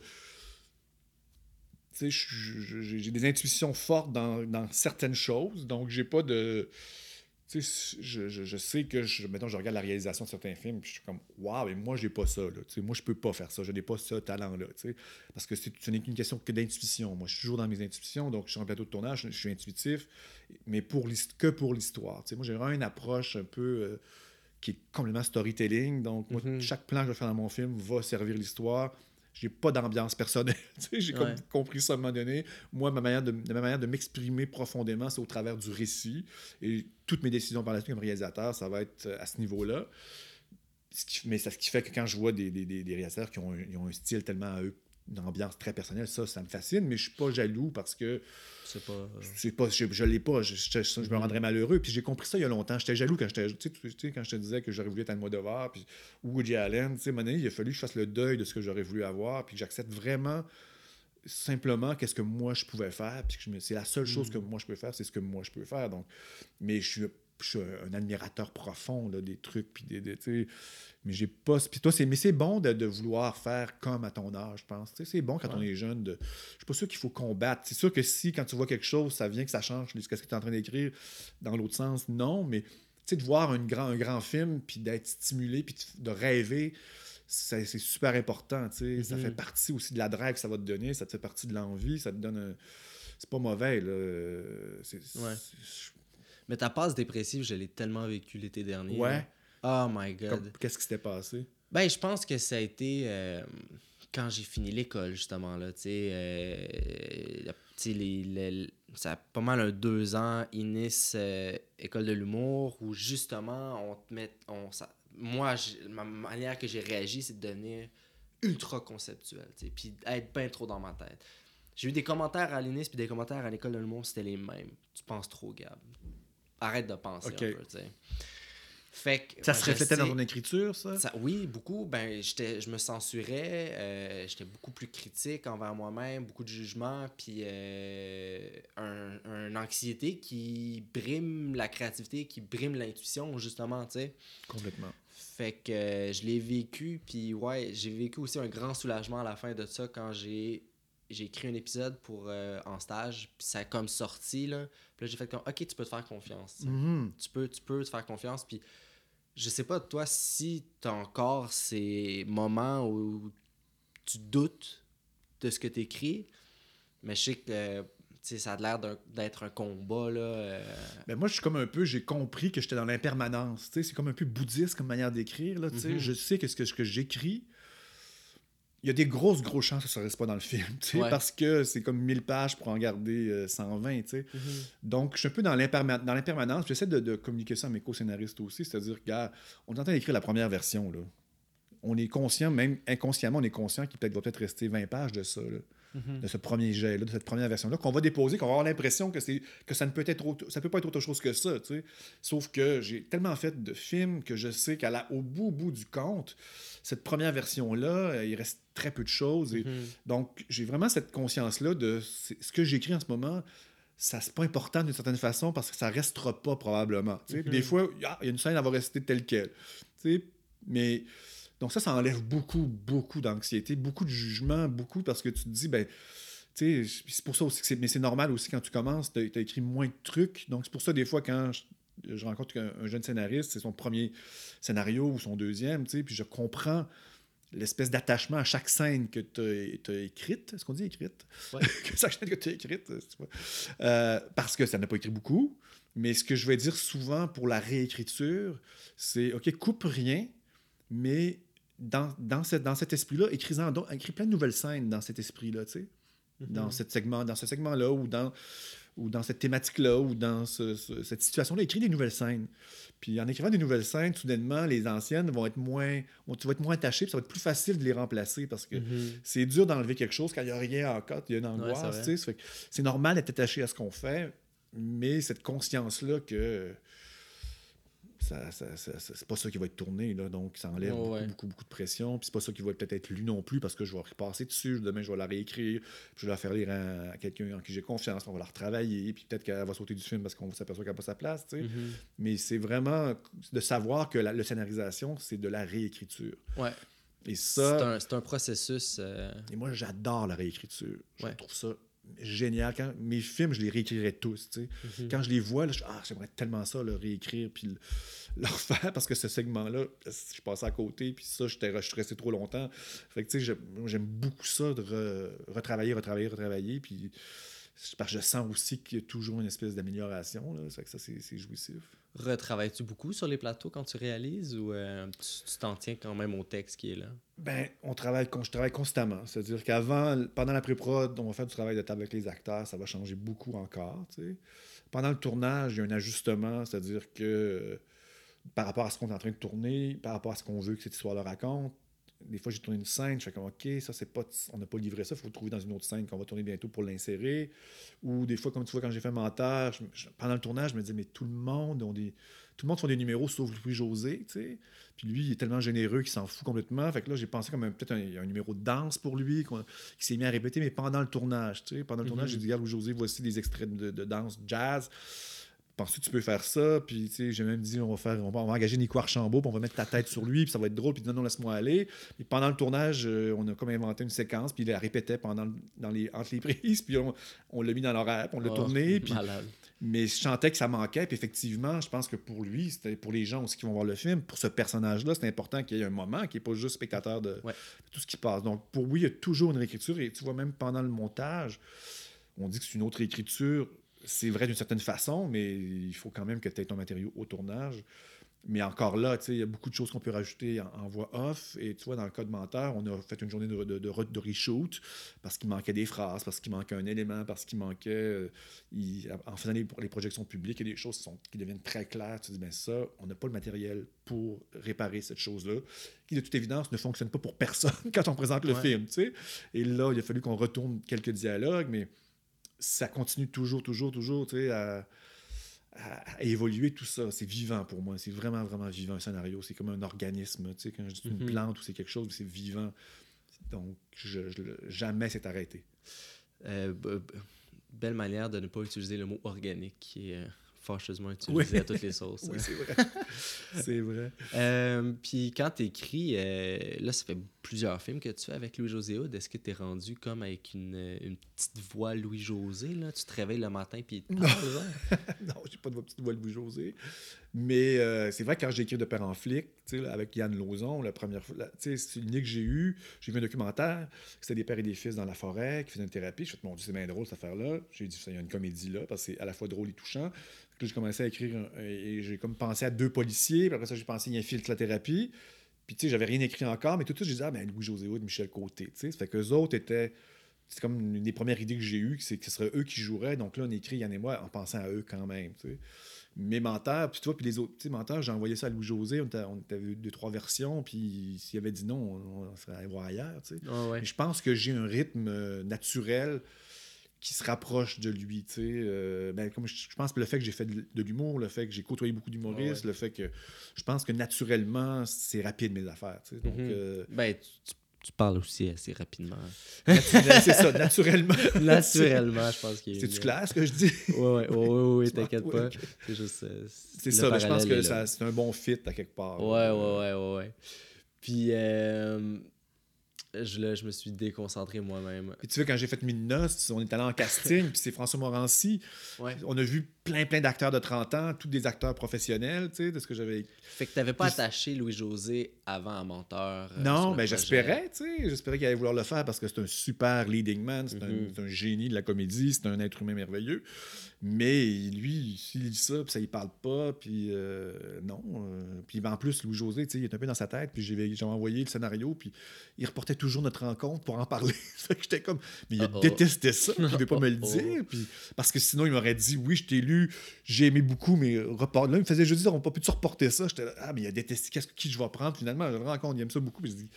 tu sais, j'ai des intuitions fortes dans, dans certaines choses, donc j'ai pas de... Tu sais, je, je- je sais que, je, mettons, je regarde la réalisation de certains films, puis je suis comme, waouh, mais moi, j'ai pas ça, là. Tu sais, moi, je peux pas faire ça, je n'ai pas ce talent-là, tu sais. Parce que c'est- ce n'est qu'une question que d'intuition. Moi, je suis toujours dans mes intuitions, donc je suis en plateau de tournage, je, suis intuitif, mais pour que pour l'histoire. Tu sais, moi, j'ai vraiment une approche un peu euh, qui est complètement storytelling. Donc, moi, Mhm. chaque plan que je vais faire dans mon film va servir l'histoire. J'ai pas d'ambiance personnelle. (laughs) J'ai Ouais. compris ça à un moment donné. Moi, ma manière de, ma manière de m'exprimer profondément, c'est au travers du récit. Et toutes mes décisions par la suite comme réalisateur, ça va être euh, à ce niveau-là. Ce qui- mais c'est ce qui fait que quand je vois des, des, des- réalisateurs qui ont, ont un style tellement à eux, une ambiance très personnelle, ça, ça me fascine, mais je suis pas jaloux parce que C'est pas. c'est pas, je, je l'ai pas, je, je- je me Mhm. rendrais malheureux. Puis j'ai compris ça il y a longtemps. J'étais jaloux quand j'étais, tu sais, quand je te disais que j'aurais voulu être Anne Modovar, puis ou Woody Allen. Tu sais, un donné, il a fallu que je fasse le deuil de ce que j'aurais voulu avoir, puis que j'accepte vraiment simplement qu'est-ce que moi je pouvais faire, puis c'est la seule chose que Mhm. moi je peux faire, c'est ce que moi je peux faire. Donc, mais je suis, je suis un admirateur profond là, des trucs, puis des, mais j'ai pas. Puis toi, c'est, mais c'est bon de, de vouloir faire comme à ton âge, je pense. C'est bon quand on est jeune. De, je suis pas sûr qu'il faut combattre. C'est sûr que si, quand tu vois quelque chose, ça vient que ça change ce que tu es en train d'écrire dans l'autre sens, non, mais de voir une grand, un grand film, puis d'être stimulé, puis de, rêver, c'est c'est super important. Ça fait partie aussi de la drive que ça va te donner, ça te fait partie de l'envie, ça te donne un. C'est pas mauvais, là. C'est, c'est- Ouais. Mais ta passe dépressive, je l'ai tellement vécu l'été dernier. Ouais. Oh my god. Qu'est-ce qui s'était passé? Ben, je pense que ça a été euh, quand j'ai fini l'école, justement. Là, tu sais, euh, la- les- les- ça a pas mal un deux ans, Inis, euh, école de l'humour, où justement, on te met. On, ça, moi, ma manière que j'ai réagi, c'est de devenir ultra conceptuel, tu sais, puis être bien trop dans ma tête. J'ai eu des commentaires à l'Inis puis des commentaires à l'école de l'humour, c'était les mêmes. Tu penses trop, Gab. Arrête de penser un peu. Fait que, Ça ben, se reflétait dans ton écriture, ça? ça- oui, beaucoup. Ben, j'étais, je me censurais, euh, j'étais beaucoup plus critique envers moi-même, beaucoup de jugement, puis euh, un, un anxiété qui brime la créativité, qui brime l'intuition, justement, tu sais. Complètement. Fait que euh, je l'ai vécu, puis ouais, j'ai vécu aussi un grand soulagement à la fin de ça quand j'ai j'ai écrit un épisode pour euh, en stage, puis ça a comme sorti là. Puis là j'ai fait comme OK, tu peux te faire confiance. Mhm. tu peux, tu peux te faire confiance. Puis je sais pas, toi, si tu as encore ces moments où tu doutes de ce que tu écris, mais je sais que euh, ça a l'air d'être un combat. Là, euh, Ben moi, je suis comme un peu, j'ai compris que j'étais dans l'impermanence. C'est comme un peu bouddhiste comme manière d'écrire. Mhm. Je sais que ce que, ce que j'écris, il y a des grosses, grosses chances que ça ne reste pas dans le film. (laughs) Ouais. Parce que c'est comme 1000 pages pour en garder euh, 120. tu sais. Donc, je suis un peu dans l'imperma- dans l'impermanence. J'essaie de, de communiquer ça à mes co-scénaristes aussi. C'est-à-dire, gars, on est en train d'écrire la première version. Là. On est conscient, même inconsciemment, on est conscient qu'il peut-être va peut-être rester 20 pages de ça. là Mhm. de ce premier jet de cette première version là qu'on va déposer qu'on va avoir l'impression que que ça ne peut être autre, ça peut pas être autre chose que ça tu sais sauf que j'ai tellement fait de films que je sais qu'à la au bout bout du compte cette première version là il reste très peu de choses et Mhm. donc j'ai vraiment cette conscience là de ce que j'écris en ce moment ça c'est pas important d'une certaine façon parce que ça restera pas probablement sais. Puis Mhm. des fois ah, il y a une scène elle va rester telle quelle mais donc ça, ça enlève beaucoup, beaucoup d'anxiété, beaucoup de jugement, beaucoup parce que tu te dis, ben, tu sais, c'est pour ça aussi que c'est, mais c'est normal aussi quand tu commences, tu as écrit moins de trucs. Donc c'est pour ça des fois quand je, je rencontre un, un jeune scénariste, c'est son premier scénario ou son deuxième, tu sais, puis je comprends l'espèce d'attachement à chaque scène que tu as, écrite. Est-ce qu'on dit écrite? Ouais. (laughs) que chaque scène que tu as écrite, Euh, parce que ça n'a pas écrit beaucoup. Mais ce que je vais dire souvent pour la réécriture, c'est OK, coupe rien, mais dans, dans, cette, dans cet esprit-là, écris-en donc, écris plein de nouvelles scènes dans cet esprit-là, tu sais. Dans, Mhm. cette segment, dans ce segment-là, ou dans, ou dans cette thématique-là, ou dans ce- ce- cette situation-là, écris des nouvelles scènes. Puis en écrivant des nouvelles scènes, soudainement, les anciennes vont être moins. vont- Tu vas être moins attaché, puis ça va être plus facile de les remplacer parce que Mhm. c'est dur d'enlever quelque chose quand il n'y a rien en cote, il y a une Ouais, angoisse. que c'est normal d'être attaché à ce qu'on fait, mais cette conscience-là que ça, ça- c'est pas ça qui va être tourné, là, donc ça enlève beaucoup, ouais. beaucoup, beaucoup de pression. Puis c'est pas ça qui va peut-être être lu non plus parce que je vais repasser dessus. Demain, je vais la réécrire, puis je vais la faire lire à, à quelqu'un en qui j'ai confiance, on va la retravailler, puis peut-être qu'elle va sauter du film parce qu'on s'aperçoit qu'elle n'a pas sa place. tu sais. Mhm. Mais c'est vraiment de savoir que la, scénarisation, c'est de la réécriture. Ouais. Et C'est ça, un, c'est un processus. euh, et moi, j'adore la réécriture. Je Ouais. trouve ça génial. Quand, mes films, je les réécrirais tous. Mhm. Quand je les vois, là, je, ah, j'aimerais tellement ça, le réécrire, puis le, le refaire, parce que ce segment-là, je passais à côté, puis ça, j'étais, je suis resté trop longtemps. Fait que, tu sais, j'aime, beaucoup ça, de re- retravailler, retravailler, retravailler, puis parce que je sens aussi qu'il y a toujours une espèce d'amélioration. Ça que ça, c'est, jouissif. Retravailles-tu beaucoup sur les plateaux quand tu réalises ou euh, tu t'en tiens quand même au texte qui est là? Ben, on travaille, je travaille constamment. C'est-à-dire qu'avant, pendant la pré-prod, on va faire du travail de table avec les acteurs, ça va changer beaucoup encore. Pendant le tournage, il y a un ajustement, c'est-à-dire que par rapport à ce qu'on est en train de tourner, par rapport à ce qu'on veut que cette histoire-là raconte, des fois j'ai tourné une scène, je fais comme OK, ça c'est pas, on n'a pas livré ça, il faut le trouver dans une autre scène qu'on va tourner bientôt pour l'insérer. Ou des fois, comme tu vois, quand j'ai fait menteur, je- je- pendant le tournage, je me disais, mais tout le monde ont des. Tout le monde font des numéros sauf Louis-José, tu sais. Puis lui, il est tellement généreux qu'il s'en fout complètement. Fait que là, j'ai pensé comme peut-être un, un numéro de danse pour lui, qui s'est mis à répéter, mais pendant le tournage, tu sais. Pendant le tournage, Mhm. j'ai dit, regarde, Louis-José, voici des extraits de, de danse jazz. Penses-tu que tu peux faire ça? Puis, tu sais, j'ai même dit, on va, faire, on va, engager Nico Archambault, puis on va mettre ta tête sur lui, puis ça va être drôle. Puis, non, non, laisse-moi aller. Puis, pendant le tournage, euh, on a comme inventé une séquence, puis il la répétait pendant, dans les, entre les (laughs) prises, puis on, on l'a mis dans l'horaire, puis on l'a Oh, tourné. (laughs) Puis, Malade. mais je sentais que ça manquait. Puis effectivement, je pense que pour lui, c'était pour les gens aussi qui vont voir le film, pour ce personnage-là, c'est important qu'il y ait un moment qui n'est pas juste spectateur de, Ouais. de tout ce qui passe. Donc pour lui, il y a toujours une réécriture. Et tu vois, même pendant le montage, on dit que c'est une autre écriture. C'est vrai d'une certaine façon, mais il faut quand même que tu aies ton matériau au tournage. Mais encore là, il y a beaucoup de choses qu'on peut rajouter en, en voix off. Et tu vois, dans le cas de menteur, on a fait une journée de, de, de, re- de reshoot parce qu'il manquait des phrases, parce qu'il manquait un élément, parce qu'il manquait. euh, il- en faisant les, les projections publiques, il y a des choses qui, sont, qui deviennent très claires. Tu te dis, ben ça, on n'a pas le matériel pour réparer cette chose-là, qui de toute évidence ne fonctionne pas pour personne (laughs) quand on présente le Ouais. film. Tu sais. Et là, il a fallu qu'on retourne quelques dialogues, mais ça continue toujours, toujours, toujours tu sais, à, à- à évoluer tout ça. C'est vivant pour moi. C'est vraiment, vraiment vivant un scénario. C'est comme un organisme. Tu sais, quand je dis une Mhm. plante ou c'est quelque chose, c'est vivant. Donc, je, je- jamais c'est arrêté. Euh, belle manière de ne pas utiliser le mot organique qui est euh, fâcheusement utilisé Oui. à toutes les sauces. Oui, hein. c'est vrai. (laughs) c'est vrai. Euh, Puis quand tu écris, là, ça fait plusieurs films que tu fais avec Louis-José Hood. Est-ce que tu es rendu comme avec une, une petite voix Louis-José? là? Tu te réveilles le matin puis Non. (laughs) non, j'ai pas de petite voix Louis-José. Mais euh, c'est vrai quand j'ai écrit De Père en flic, avec Yann Lauzon, la première c'est une idée que j'ai eue. J'ai vu un documentaire, c'était des pères et des fils dans la forêt qui faisaient une thérapie. Je me suis dit, c'est bien drôle cette affaire-là. J'ai dit, il y a une comédie là, parce que c'est à la fois drôle et touchant. J'ai commencé à écrire, et j'ai comme pensé à deux policiers. Puis après ça, j'ai pensé, il infiltre la thérapie. Puis tu sais, j'avais rien écrit encore, mais tout de suite, j'ai dit, ah ben Louis-José Hood, Michel Côté. Tu sais, fait qu'eux autres étaient. C'est comme une des premières idées que j'ai eues, c'est que ce serait eux qui joueraient. Donc là, on écrit Yann et moi en pensant à eux quand même. Mes menteurs, puis toi, puis les autres, tu sais, menteurs, j'ai envoyé ça à Louis-José, on, on était deux, trois versions, puis s'il avait dit non, on, on serait allé voir ailleurs, tu sais. Ah ouais. Mais je pense que j'ai un rythme euh, naturel qui se rapproche de lui, tu sais. Euh, ben, comme je, je pense que le fait que j'ai fait de, de l'humour, le fait que j'ai côtoyé beaucoup d'humoristes, Ah ouais. le fait que je pense que naturellement, c'est rapide mes affaires, tu sais. Donc, Mhm. euh, Ben, tu, tu- tu parles aussi assez rapidement. c'est ça, naturellement. (laughs) Naturellement, je pense qu'il C'est-tu clair ce que je dis? Ouais, ouais, Tu vois? t'inquiète pas. C'est juste. euh, C'est ça, mais je pense que c'est un bon fit à quelque part. Ouais, ouais, ouais, ouais, ouais. Puis, euh, je, là, je me suis déconcentré moi-même. Puis tu vois, quand j'ai fait Mine Noces, on est allé en casting, puis c'est François Morancy. Ouais. On a vu plein, plein d'acteurs de 30 ans, tous des acteurs professionnels, tu sais, de ce que j'avais Fait que t'avais pas Puis- attaché Louis-José avant à Menteur. euh, Non, le ben j'espérais, tu sais. J'espérais qu'il allait vouloir le faire parce que c'est un super leading man, c'est un- Mhm. c'est un, génie de la comédie, c'est un être humain merveilleux. Mais lui, s'il lit ça, puis ça, il parle pas, puis euh, non. euh, puis en plus, Louis-José, il est un peu dans sa tête, puis j'ai envoyé le scénario, puis il reportait toujours notre rencontre pour en parler. (laughs) j'étais comme. Mais il Uh-oh. détestait ça, il ne pouvait pas me le Uh-oh. (laughs) dire, puis parce que sinon, il m'aurait dit Oui, je t'ai lu, j'ai aimé beaucoup, mais report. Là, il me faisait juste dire On peut plus reporter ça. J'étais là, Ah, mais il a détesté, qu'est-ce que qui je vais prendre finalement Je le rencontre, il aime ça beaucoup, puis je dis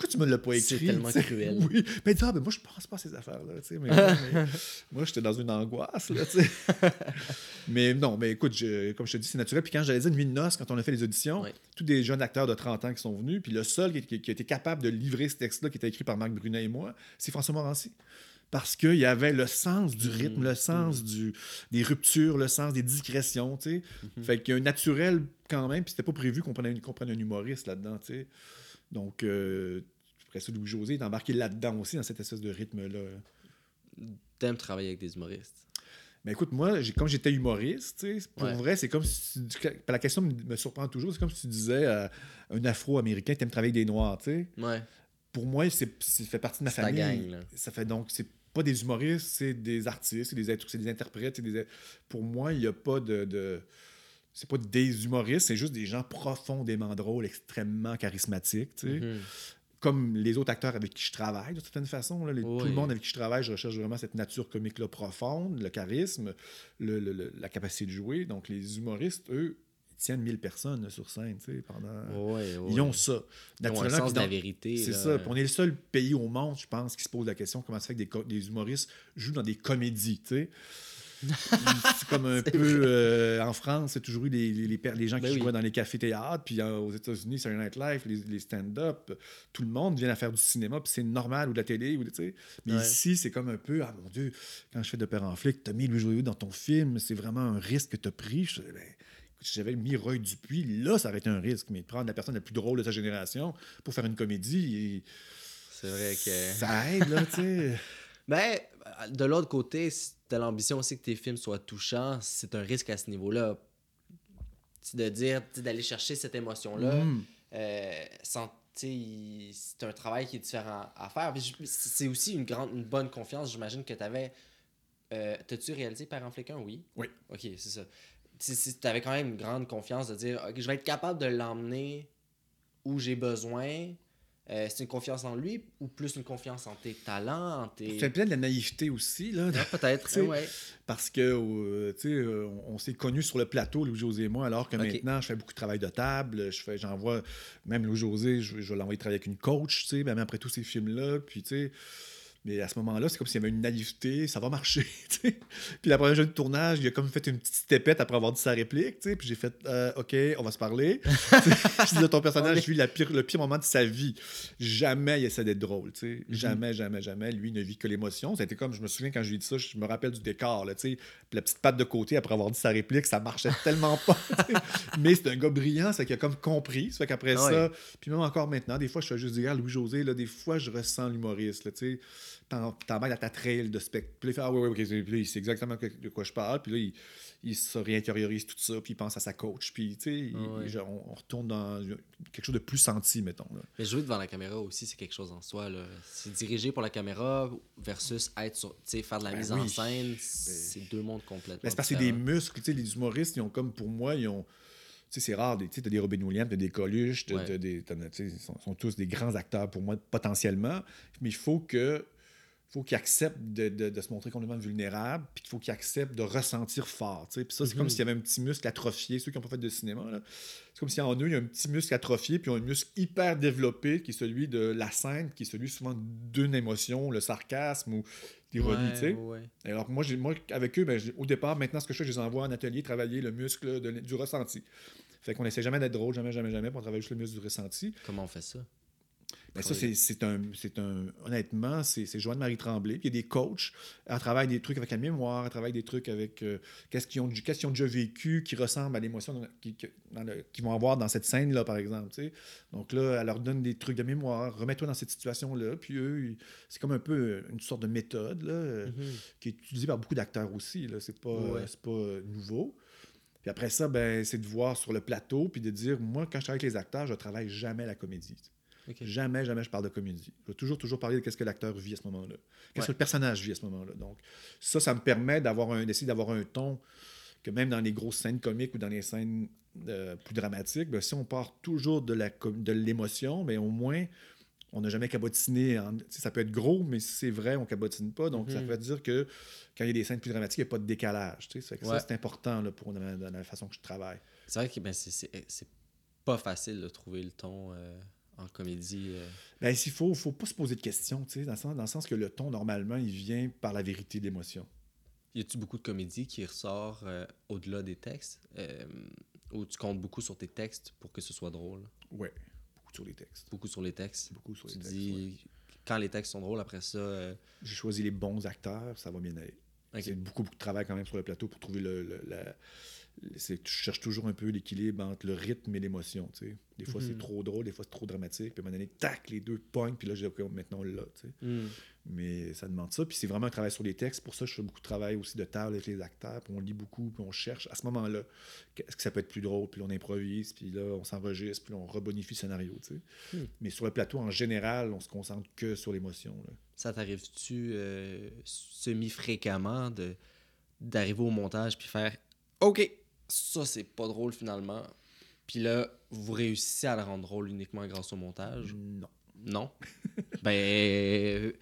Pourquoi tu me l'as pas C'est écrit tellement cruel? Oui, mais dit Ah, ben moi, je pense pas à ces affaires-là, mais, mais (laughs) moi, j'étais dans une angoisse, là. (laughs) Mais non, mais écoute, je- comme je te dis, c'est naturel. Puis quand j'allais dire Nuit de noces, quand on a fait les auditions, tous des jeunes acteurs de 30 ans qui sont venus, puis le seul qui, qui- qui a été capable de livrer ce texte-là, qui était écrit par Marc Brunet et moi, c'est François Morancy. Parce qu'il y avait le sens du rythme, le sens du, des ruptures, le sens des digressions, tu sais. Fait qu'il y a un naturel quand même, puis c'était pas prévu qu'on prenne, prenne un humoriste là-dedans, tu sais. Donc, euh, après ça, Louis-José est embarqué là-dedans aussi, dans cette espèce de rythme-là. T'aimes travailler avec des humoristes? Mais écoute, moi, j'ai- comme j'étais humoriste, pour Ouais. vrai, c'est comme si. tu- La question me surprend toujours. C'est comme si tu disais un afro-américain, t'aimes travailler avec des noirs, tu sais. Ouais. Pour moi, c'est ça fait partie de ma famille. gang, là. Ça fait donc, c'est pas des humoristes, c'est des artistes, c'est des, des interprètes. c'est Des... Pour moi, il n'y a pas de. de- C'est pas des humoristes, c'est juste des gens profondément drôles, extrêmement charismatiques, tu sais Mhm. comme les autres acteurs avec qui je travaille, de certaine façon. là, les- Tout le monde avec qui je travaille, je recherche vraiment cette nature comique-là profonde, le charisme, le- le- le- la capacité de jouer. Donc, les humoristes, eux, ils tiennent 1000 personnes là, sur scène, tu sais, pendant... Ouais, ouais. Ils ont ça. Ils ont un Naturellement, sens de la vérité. C'est ça. Puis on est le seul pays au monde, je pense, qui se pose la question comment ça fait que des, des humoristes jouent dans des comédies, tu sais? (laughs) c'est comme un C'est peu euh, en France, c'est toujours eu les, les, les per- les gens qui Ben oui. jouaient dans les cafés-théâtres, puis euh, aux États-Unis, Saturday Night Live, les, les stand-up, tout le monde vient à faire du cinéma, puis c'est normal, ou de la télé, ou tu sais. Mais Ouais. ici, c'est comme un peu, ah mon Dieu, quand je fais de père en flic, t'as mis Louis Joyeux dans ton film, c'est vraiment un risque que t'as pris. Je, ben, si j'avais mis Roy Dupuis, là, ça aurait été un risque, mais de prendre la personne la plus drôle de sa génération pour faire une comédie, et C'est vrai que. ça aide, là, tu sais. Mais (laughs) de l'autre côté, si t'as l'ambition aussi que tes films soient touchants, c'est un risque à ce niveau-là. C'est de dire, tu d'aller chercher cette émotion-là, Mm. euh, sans, tu c'est un travail qui est différent à faire. C'est aussi une, grande, une bonne confiance, j'imagine que tu avais. T'as-tu réalisé Père en Fléquin? Oui. Oui. Ok, c'est ça. Tu avais quand même une grande confiance de dire, je vais être capable de l'emmener où j'ai besoin. Euh, c'est une confiance en lui ou plus une confiance en tes talents, en tes. C'est plein de la naïveté aussi, là. Ah, Peut-être, (laughs) ouais. Parce que, euh, tu sais, euh, on, on s'est connus sur le plateau, Louis-José et moi, alors que maintenant, je fais beaucoup de travail de table. Je fais, j'envoie, même Louis-José, je, je vais l'envoyer travailler avec une coach, tu sais, même après tous ces films-là. Puis, tu sais, mais à ce moment-là, c'est comme s'il y avait une naïveté, ça va marcher. (laughs) Puis la première journée de tournage, il a comme fait une petite stépette après avoir dit sa réplique. Puis j'ai fait, euh, OK, on va se parler. (laughs) Je dis, ton personnage vit la pire, le pire moment de sa vie. Jamais il essaie d'être drôle. Mhm. Jamais, jamais, jamais. Lui ne vit que l'émotion. Été comme, je me souviens quand je lui ai dit ça, je me rappelle du décor, là. Puis la petite patte de côté après avoir dit sa réplique, ça marchait (laughs) tellement pas. Mais c'est un gars brillant, c'est qu'il a comme compris. Ça fait qu'après Ah ouais. ça, puis même encore maintenant, des fois, je fais juste dire, Louis-José, des fois, je ressens l'humoriste, là, tu sais. T'embarques à ta trail de spectacle. Puis là, il fait, ah oui, oui, ok. Puis là, il sait exactement de quoi je parle. Puis là, il, il se réintériorise tout ça, puis il pense à sa coach. Puis, tu sais, ouais. on, on retourne dans quelque chose de plus senti, mettons. Là. Mais jouer devant la caméra aussi, c'est quelque chose en soi. C'est diriger pour la caméra versus être sur, tu sais, faire de la Ben mise oui. en scène, c'est deux mondes complètement. Mais c'est parce que c'est des muscles. Tu sais, les humoristes, ils ont comme pour moi, ils ont. Tu sais, c'est rare. des- Tu sais, t'as des Robin Williams, t'as des Coluche, t'as, Ouais. des. ils sont, sont tous des grands acteurs pour moi, potentiellement. Mais il faut que. Faut qu'ils acceptent de, de- de se montrer complètement vulnérables, puis qu'il faut qu'ils acceptent de ressentir fort. Puis ça, c'est Mhm. comme s'il y avait un petit muscle atrophié. Ceux qui n'ont pas fait de cinéma, c'est comme si en eux, il y a un petit muscle atrophié, puis ils ont un muscle hyper développé, qui est celui de la scène, qui est celui souvent d'une émotion, le sarcasme ou l'ironie. Ouais. Alors moi, moi avec eux, ben, au départ, maintenant, ce que je fais, je les envoie en atelier travailler le muscle de- du ressenti. Fait qu'on essaie jamais d'être drôle, jamais, jamais, jamais, pour travailler juste le muscle du ressenti. Comment on fait ça? Mais ça, c'est un, c'est un. Honnêtement, c'est Joanne-Marie Tremblay. Puis il y a des coachs. Elle travaille des trucs avec la mémoire, elle travaille des trucs avec euh, qu'est-ce qu'ils ont, ont déjà vécu qui ressemble à l'émotion qu'ils vont avoir dans cette scène-là, par exemple. Donc là, elle leur donne des trucs de mémoire. Remets-toi dans cette situation-là. Puis eux, c'est comme un peu euh, une sorte de méthode là, euh, Mhm. qui est utilisée par beaucoup d'acteurs aussi. Là. C'est pas, Ouais. pas nouveau. Puis après ça, ben, c'est de voir sur le plateau, puis de dire, moi, quand je travaille avec les acteurs, je travaille jamais la comédie. Jamais, jamais je parle de comédie. Je vais toujours, toujours parler de ce que l'acteur vit à ce moment-là. Qu'est-ce Ouais. que le personnage vit à ce moment-là. Donc, ça, ça me permet d'avoir un, d'essayer d'avoir un ton que même dans les grosses scènes comiques ou dans les scènes euh, plus dramatiques, ben, si on part toujours de, la, com- de l'émotion, ben, au moins, on n'a jamais cabotiné. en- ça peut être gros, mais si c'est vrai, on cabotine pas. Donc, ça Mhm. veut dire que quand il y a des scènes plus dramatiques, il n'y a pas de décalage. Ça fait que Ouais. Ça, c'est important là, pour dans la, dans la façon que je travaille. C'est vrai que ben, c'est- c'est c'est pas facile de trouver le ton euh, en comédie. euh. Ben, s'il faut, faut pas se poser de questions, tu sais, dans, le sens, dans le sens que le ton, normalement, il vient par la vérité de l'émotion. Y a-tu beaucoup de comédie qui ressort euh, au-delà des textes euh, Ou tu comptes beaucoup sur tes textes pour que ce soit drôle? Ouais, beaucoup sur les textes. Beaucoup sur les textes. Beaucoup sur les Tu textes. dis, ouais. quand les textes sont drôles, après ça. euh, J'ai choisi les bons acteurs, ça va bien aller. C'est beaucoup, beaucoup de travail quand même sur le plateau pour trouver le. le- la- le- c'est- je cherche toujours un peu l'équilibre entre le rythme et l'émotion. tu sais. Des fois, c'est Mhm. trop drôle, des fois, c'est trop dramatique. Puis à un moment donné, tac, les deux pognent, puis là, j'ai OK, maintenant, on l'a. tu sais. hmm. Mais ça demande ça. Puis c'est vraiment un travail sur les textes. Pour ça, je fais beaucoup de travail aussi de table avec les acteurs. Puis on lit beaucoup, puis on cherche à ce moment-là, est-ce que ça peut être plus drôle, puis on improvise, puis là, on s'enregistre, puis on rebonifie le scénario. tu sais. Hmm. Mais sur le plateau, en général, on se concentre que sur l'émotion. Ça t'arrive-tu euh, semi-fréquemment de d'arriver au montage puis faire OK, ça c'est pas drôle finalement. Puis là, vous réussissez à le rendre drôle uniquement grâce au montage? Non. Non? (laughs) ben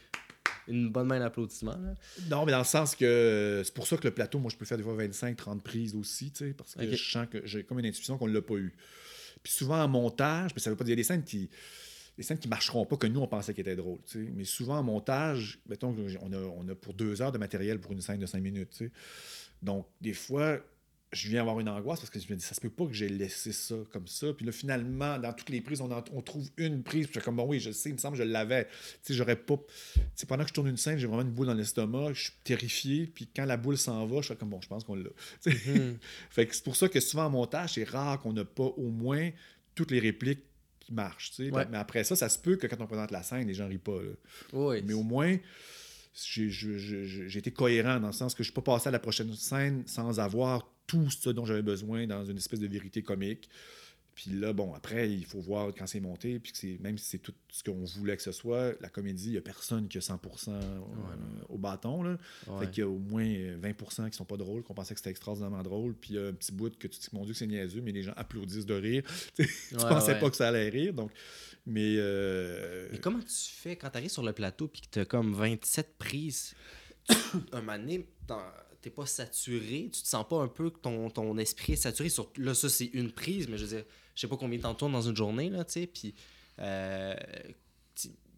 une bonne main d'applaudissement là. Non, mais dans le sens que euh, c'est pour ça que le plateau, moi, je peux faire des fois 25-30 prises aussi, tu sais, parce que je sens que j'ai comme une intuition qu'on ne l'a pas eu. Puis souvent en montage, mais ça veut pas dire des scènes qui des scènes qui marcheront pas que nous on pensait qu'elles étaient drôles. Mais souvent en montage, mettons qu'on a, on a pour deux heures de matériel pour une scène de cinq minutes. Donc des fois, je viens avoir une angoisse parce que je me dis ça se peut pas que j'ai laissé ça comme ça. Puis là finalement, dans toutes les prises, on, en- on trouve une prise. Puis je suis comme bon oui, je sais, il me semble que je l'avais. Tu sais, j'aurais pas. Pendant que je tourne une scène, j'ai vraiment une boule dans l'estomac, je suis terrifié. Puis quand la boule s'en va, je suis comme bon, je pense qu'on l'a. (laughs) Hmm. fait que c'est pour ça que souvent en montage, c'est rare qu'on n'a pas au moins toutes les répliques qui marchent. tu sais. Ouais. Mais après ça, ça se peut que quand on présente la scène, les gens rient pas. là. Oui. Mais au moins, j'ai été cohérent dans le sens que je ne suis pas passé à la prochaine scène sans avoir tout ce dont j'avais besoin dans une espèce de vérité comique. Puis là, bon, après, il faut voir quand c'est monté, puis que c'est, même si c'est tout ce qu'on voulait que ce soit, la comédie, il n'y a personne qui a 100% euh, au bâton. Là. Ouais. Fait qu'il y a au moins euh, 20% qui sont pas drôles, qu'on pensait que c'était extraordinairement drôle, puis il y a un petit bout que tu te dis, mon Dieu, que c'est niaiseux, mais les gens applaudissent de rire. (laughs) tu Ouais, pensais ouais. pas que ça allait rire, donc... Mais... euh, Mais comment tu fais quand tu arrives sur le plateau puis que tu as comme 27 prises? Un moment donné, t'es pas saturé, tu te sens pas un peu que ton, ton esprit est saturé sur là ça c'est une prise mais je veux dire, je sais pas combien de temps tournes dans une journée là, tu sais, puis euh,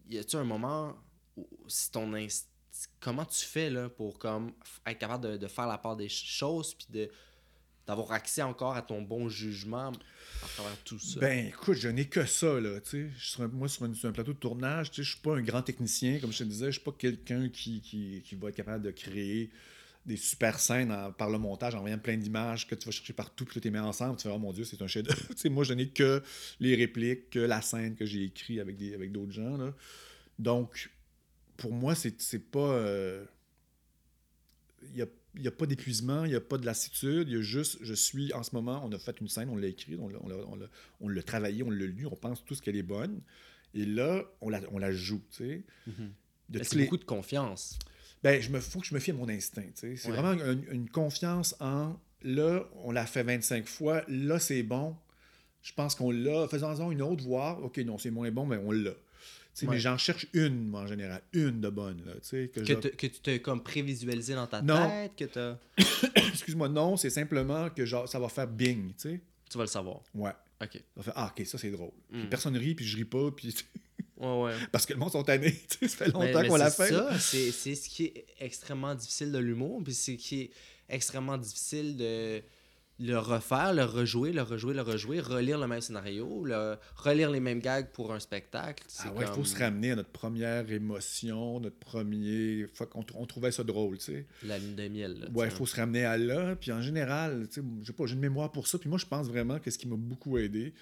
y a-tu un moment où si ton comment tu fais là pour comme être capable de, faire la part des ch- choses puis de d'avoir accès encore à ton bon jugement à travers tout ça? Ben, écoute, je n'ai que ça, là, tu sais. Je Moi, sur un, plateau de tournage, je suis pas un grand technicien, comme je te disais, je suis pas quelqu'un qui, qui va être capable de créer des super scènes en- par le montage, en voyant plein d'images que tu vas chercher partout, puis que tu les mets ensemble, tu fais « Oh mon Dieu, c'est un chef-d'œuvre! (laughs) » Tu sais, moi, je n'ai que les répliques, que la scène que j'ai écrite avec des- avec d'autres gens, là. Donc, pour moi, c'est c'est pas... euh, Il y a il n'y a pas d'épuisement, il n'y a pas de lassitude, il y a juste, je suis en ce moment, on a fait une scène, on l'a écrit, on l'a- on l'a- on l'a on l'a travaillé, on l'a lu, on pense tous qu'elle est bonne, et là, on la, on la joue, tu sais. Mhm. Tous c'est les- beaucoup de confiance. Ben, je me faut que je me fie à mon instinct. C'est Ouais. vraiment une, une confiance en, là, on l'a fait 25 fois, là, c'est bon, je pense qu'on l'a, faisons-en une autre, voir, ok, non, c'est moins bon, mais on l'a. Tu sais, Ouais. Mais j'en cherche une, moi, en général, une de bonne, là. Que Que, je- que tu t'es comme prévisualisé dans ta Non. tête, que t'as- (coughs) Excuse-moi, non, c'est simplement que genre, ça va faire bing, tu sais. tu vas le savoir. Ouais. Ok. Ça va faire, ah, ok, ça c'est drôle. Puis Mm. personne rit, puis je ris pas, puis (laughs) Ouais, ouais. parce que le monde sont tannés. (laughs) ça fait longtemps qu'on l'a fait. c'est c'est ce qui est extrêmement difficile de l'humour, puis c'est ce qui est extrêmement difficile de le refaire, le rejouer, le rejouer, le rejouer, relire le même scénario, le, relire les mêmes gags pour un spectacle. Ah ouais, il faut se ramener à notre première émotion, notre premier. Qu'on on trouvait ça drôle, tu sais. La lune de miel. là, Ouais, il faut se ramener à là. Puis en général, tu sais, je sais pas, j'ai une mémoire pour ça. Puis moi, je pense vraiment que ce qui m'a beaucoup aidé,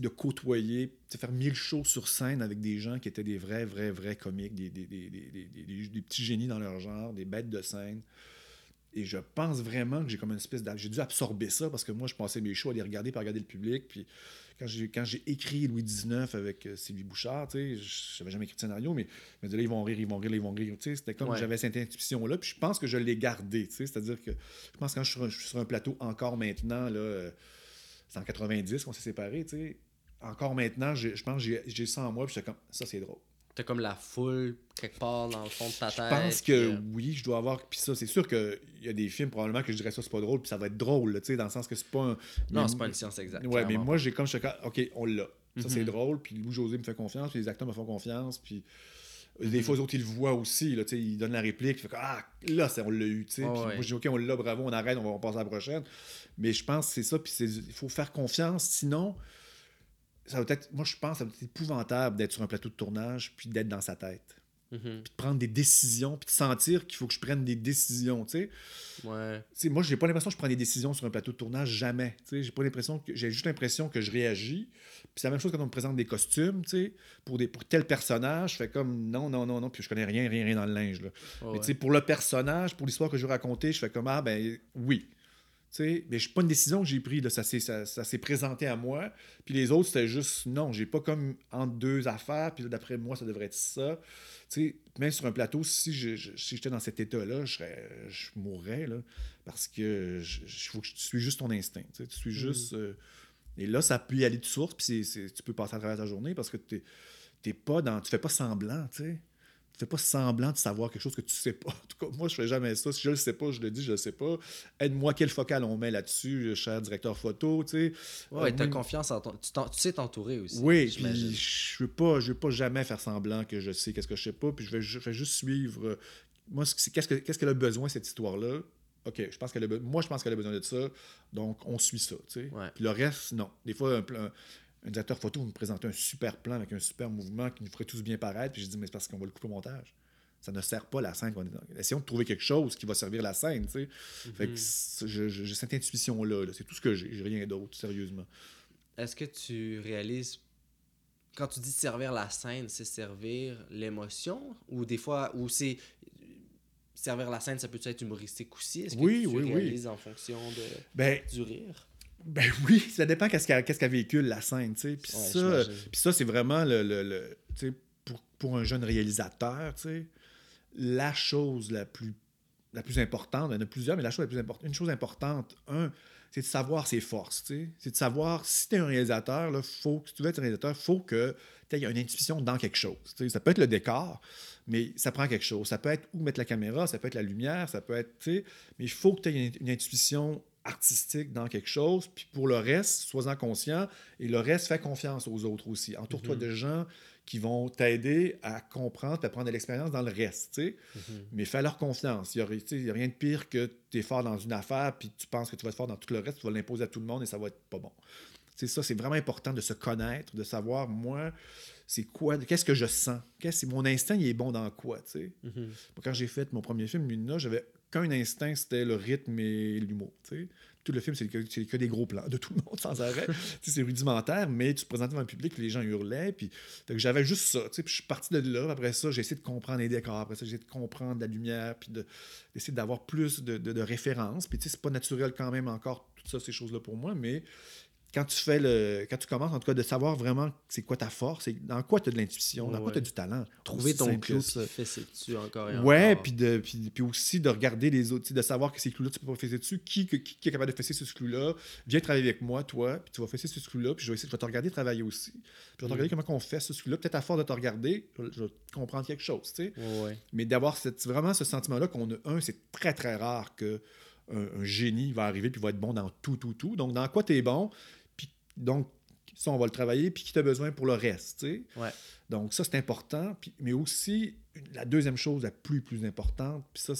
de côtoyer, sais, faire mille shows sur scène avec des gens qui étaient des vrais, vrais, vrais comiques, des, des, des, des, des- des- des- des petits génies dans leur genre, des bêtes de scène. Et je pense vraiment que j'ai comme une espèce J'ai dû absorber ça parce que moi, je passais mes shows à les regarder, à regarder le public. Puis quand j'ai, quand j'ai écrit Louis XIX avec euh, Sylvie Bouchard, tu sais, je n'avais jamais écrit de scénario, mais je me disais, là, ils vont rire, ils vont rire, ils vont rire. Tu sais, c'était comme Ouais. j'avais cette intuition-là, puis je pense que je l'ai gardée. Tu sais, c'est-à-dire que je pense que quand je suis, sur un- je suis sur un plateau encore maintenant, là, euh, c'est en 90 qu'on s'est séparés, tu sais. Encore maintenant, je pense que j'ai, ça en moi, puis j'étais comme, ça, c'est drôle. T'as comme la foule quelque part dans le fond de ta Je tête. pense puis, que euh, oui, je dois avoir. Puis ça, c'est sûr qu'il y a des films, probablement, que je dirais ça, c'est pas drôle, puis ça va être drôle, tu sais, dans le sens que c'est pas un. Non, c'est pas une science exacte. Ouais, mais moi, j'ai comme je comme, OK, on l'a. Ça, c'est Mhm. drôle, puis Louis-José me fait confiance, puis les acteurs me font confiance, puis. Des fois, les autres, ils le voient aussi. Là, ils donnent la réplique. Fait que, ah, là, c'est- on l'a eu. sais. Ouais. Moi, je dis, OK, on l'a, bravo, on arrête, on va on passe à la prochaine. Mais je pense que c'est ça. Puis c'est- il faut faire confiance. Sinon, ça va être. Moi, je pense que ça va être épouvantable d'être sur un plateau de tournage, puis d'être dans sa tête. Mhm. Puis de prendre des décisions, puis de sentir qu'il faut que je prenne des décisions. Tu sais. Ouais. Tu sais, moi, j'ai pas l'impression que je prends des décisions sur un plateau de tournage, jamais. Tu sais, j'ai pas l'impression que j'ai juste l'impression que je réagis. Puis c'est la même chose quand on me présente des costumes, tu sais, pour des pour tel personnage, je fais comme non non non non, puis je connais rien rien rien dans le linge là. Mais tu sais pour le personnage, pour l'histoire que je veux raconter, je fais comme ah ben oui. Tu sais, mais je suis pas une décision que j'ai prise, là, ça s'est ça, ça s'est présenté à moi. Puis les autres c'était juste non, j'ai pas comme entre deux affaires, puis là, d'après moi ça devrait être ça. Tu sais, même sur un plateau, si je- je- si j'étais dans cet état-là, je, serais, je mourrais, là, parce que je, je- faut que tu suis juste ton instinct. Tu, tu suis juste... euh, et là, ça peut y aller de source, puis tu peux passer à travers ta journée parce que t'es t'es pas dans... Tu fais pas semblant, tu sais. Tu fais pas semblant de savoir quelque chose que tu sais pas. (laughs) En tout cas, moi, je fais jamais ça. Si je le sais pas, je le dis, je le sais pas. Aide-moi, quel focal on met là-dessus, cher directeur photo, tu sais. Ouais, Euh, t'as confiance en ton. Tu, sais t'entourer aussi. oui, puis je veux pas, je veux pas jamais faire semblant que je sais qu'est-ce que je sais pas, puis je vais, je vais juste suivre. euh, moi, qu'est-ce que qu'est-ce qu'elle a besoin cette histoire-là? Ok, je pense qu'elle a moi je pense qu'elle a besoin de ça, donc on suit ça, tu sais. Ouais. Puis le reste, non. Des fois, un, plan- un directeur photo va me présenter un super plan avec un super mouvement qui nous ferait tous bien paraître, puis je dis mais c'est parce qu'on va le couper au montage. Ça ne sert pas la scène. qu'on est dans. Essayons de trouver quelque chose qui va servir la scène, tu sais. Fait Mhm. que c'est- je- je- j'ai cette intuition-là, là. c'est tout ce que j'ai, j'ai rien d'autre, sérieusement. Est-ce que tu réalises. Quand tu dis servir la scène, c'est servir l'émotion? Ou des fois. Ou c'est. Servir la scène, ça peut être humoristique aussi? Est-ce que Oui, tu oui, oui. réalises en fonction de, Ben, du rire? Ben (laughs) oui, ça dépend qu'est-ce qu'elle qu'est-ce qu'elle véhicule, la scène, tu sais. Puis Ouais, ça, ça c'est vraiment le, le- le- tu sais, pour, pour un jeune réalisateur, tu sais, la chose la plus, la plus importante, il y en a plusieurs, mais la chose la plus importante, une chose importante, un, c'est de savoir ses forces, tu sais. C'est de savoir, si tu es un réalisateur, là, faut, si tu veux être un réalisateur, il faut que tu aies une intuition dans quelque chose. tu sais. Ça peut être le décor, mais ça prend quelque chose. Ça peut être où mettre la caméra, ça peut être la lumière, ça peut être, tu sais, mais il faut que tu aies une, une intuition artistique dans quelque chose, puis pour le reste, sois-en conscient, et le reste, fais confiance aux autres aussi. Entoure-toi Mhm. de gens qui vont t'aider à comprendre, à prendre de l'expérience dans le reste, tu sais. Mhm. Mais fais leur confiance. Il n'y a, rien de pire que tu es fort dans une affaire, puis tu penses que tu vas être fort dans tout le reste, tu vas l'imposer à tout le monde et ça va être pas bon. C'est ça, c'est vraiment important de se connaître, de savoir, moi, c'est quoi, qu'est-ce que je sens, qu'est-ce, mon instinct, il est bon dans quoi, tu sais? Mhm. Quand j'ai fait mon premier film, Luna, j'avais qu'un instinct, c'était le rythme et l'humour. Tout le film, c'est que, que des gros plans de tout le monde (laughs) sans arrêt. C'est rudimentaire, mais tu te présentais devant le public, les gens hurlaient. Puis, j'avais juste ça. je suis parti de là. Après ça, j'ai essayé de comprendre les décors. Après ça, j'ai essayé de comprendre la lumière, puis de- d'essayer d'avoir plus de, de- références. Puis c'est pas naturel quand même encore, tout ça, ces choses-là pour moi, mais quand tu fais le. Quand tu commences, en tout cas, de savoir vraiment c'est quoi ta force, et dans quoi tu as de l'intuition, dans quoi tu as du talent. Trouver ton clou ses dessus encore et Ouais, puis, de, puis, puis aussi de regarder les autres, de savoir que ces clous-là, tu peux pas fesser dessus. Qui, qui, qui est capable de fesser ce clou-là? Viens travailler avec moi, toi, puis tu vas fesser ce clou-là, puis je vais, essayer, je vais te regarder travailler aussi. Puis je vais te Mm. regarder comment on fait ce clou-là. Peut-être à force de te regarder, je, vais comprendre quelque chose, tu sais. Ouais. Mais d'avoir vraiment ce sentiment-là qu'on a, un, c'est très, très rare que un, un génie va arriver puis va être bon dans tout, tout, tout. Donc, dans quoi tu es bon, donc, ça, on va le travailler, puis qui t'a besoin pour le reste. Ouais. Donc, ça, c'est important. Puis, mais aussi, la deuxième chose, la plus, plus importante, puis ça,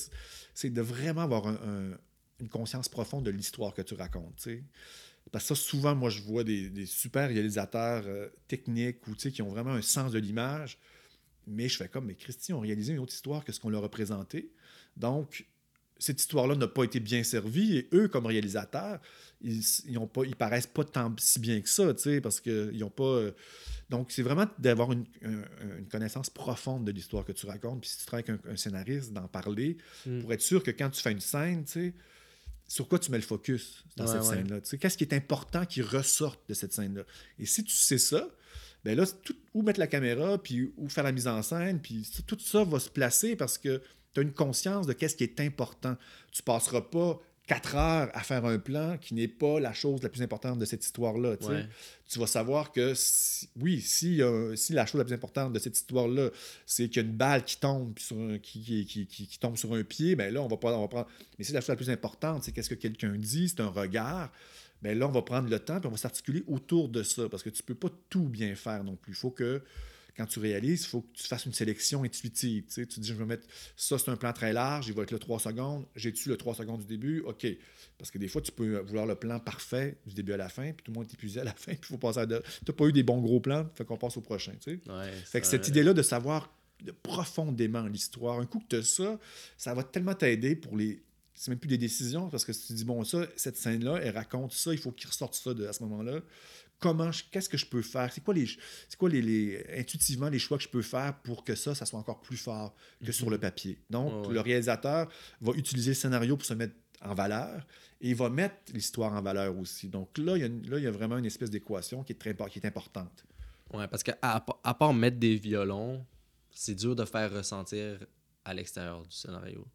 c'est- de vraiment avoir un- un- une conscience profonde de l'histoire que tu racontes, tu sais. Parce que ça, souvent, moi, je vois des, des super réalisateurs euh, techniques ou, qui ont vraiment un sens de l'image, mais je fais comme, mais Christy, ont réalisé une autre histoire que ce qu'on leur a présenté. Donc, cette histoire-là n'a pas été bien servie et eux, comme réalisateurs, ils, ils, ont pas, ils paraissent pas tant si bien que ça, parce qu'ils n'ont pas. euh, Donc, c'est vraiment d'avoir une, un- une connaissance profonde de l'histoire que tu racontes. Puis si tu travailles avec un, un scénariste, d'en parler, Mm. pour être sûr que quand tu fais une scène, tu sais, sur quoi tu mets le focus dans Ouais, cette ouais. scène-là. Qu'est-ce qui est important qui ressorte de cette scène-là? Et si tu sais ça, ben là, tout, où mettre la caméra, puis où faire la mise en scène, puis tout ça va se placer parce que tu as une conscience de qu'est-ce qui est important. Tu passeras pas quatre heures à faire un plan qui n'est pas la chose la plus importante de cette histoire-là. tu sais. Ouais. Tu vas savoir que, si- oui, si, euh, si la chose la plus importante de cette histoire-là, c'est qu'il y a une balle qui tombe, sur un- qui, qui, qui- qui- qui tombe sur un pied, ben là, on va, pas, on va prendre. Mais si la chose la plus importante, c'est qu'est-ce que quelqu'un dit, c'est un regard, ben là, on va prendre le temps, puis on va s'articuler autour de ça, parce que tu peux pas tout bien faire non plus. Il faut que, quand tu réalises, il faut que tu fasses une sélection intuitive. Tu, sais, tu dis, je vais mettre ça, c'est un plan très large, il va être le 3 secondes. J'ai-tu le 3 secondes du début? OK. Parce que des fois, tu peux vouloir le plan parfait du début à la fin, puis tout le monde est épuisé à la (laughs) fin, puis il faut passer à. Tu n'as pas eu des bons gros plans, fait qu'on passe au prochain. Tu sais. Ouais, Fait que cette idée-là de savoir profondément l'histoire, un coup que tu as ça, ça va tellement t'aider pour les. C'est même plus des décisions, parce que si tu dis, bon, ça, cette scène-là, elle raconte ça, il faut qu'il ressorte ça de, à ce moment-là. Comment, qu'est-ce que je peux faire? C'est quoi, les, c'est quoi les, les- intuitivement les choix que je peux faire pour que ça, ça soit encore plus fort que sur le papier? Donc, ouais. le réalisateur va utiliser le scénario pour se mettre en valeur et il va mettre l'histoire en valeur aussi. Donc là, il y a, là, il y a vraiment une espèce d'équation qui est, très, qui est importante. Ouais, parce qu'à à part mettre des violons, c'est dur de faire ressentir à l'extérieur du scénario.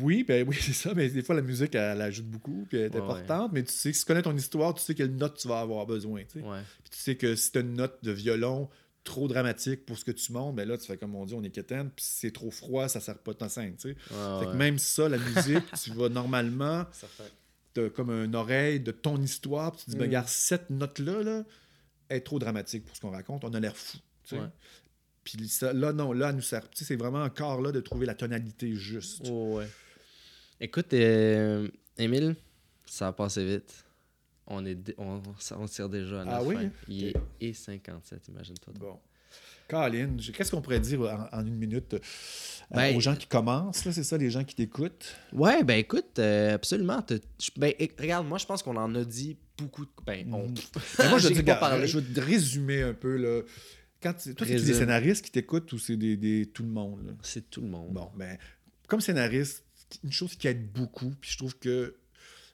Oui, ben oui, (laughs) c'est ça. Mais des fois, la musique, elle, elle ajoute beaucoup, puis elle est Ouais, importante. Mais tu sais, si tu connais ton histoire, tu sais quelle note tu vas avoir besoin. tu sais. Ouais. Puis tu sais que si tu as une note de violon trop dramatique pour ce que tu montes, ben là, tu fais comme on dit, on est quétaine, puis si c'est trop froid, ça sert pas de ta scène. tu sais. Ouais, Fait que même ça, la musique, (laughs) tu vas normalement, tu comme une oreille de ton histoire, puis tu te dis, ben, Mm. regarde, cette note-là, là, est trop dramatique pour ce qu'on raconte, on a l'air fou. tu sais. Ouais. Puis ça, là, non, là, elle nous sert. tu sais, C'est vraiment encore là de trouver la tonalité juste. Oh, ouais. Écoute, euh, Émile, ça a passé vite. On, est on, tire déjà à Ah notre oui, fin. hein? Il est et 57, imagine-toi. Bon. Colin, qu'est-ce qu'on pourrait dire en, en une minute euh, Ben, aux gens qui commencent, c'est ça, les gens qui t'écoutent? Ouais, ben écoute, euh, absolument. Ben, regarde, moi, je pense qu'on en a dit beaucoup. de- Ben, on... Mhm. Ben, moi, je (laughs) vais te résumer un peu. Là. Quand tu- toi, c'est des scénaristes qui t'écoutent ou c'est des, des- tout le monde? là? C'est tout le monde. Bon, ben, comme scénariste, une chose qui aide beaucoup, puis je trouve que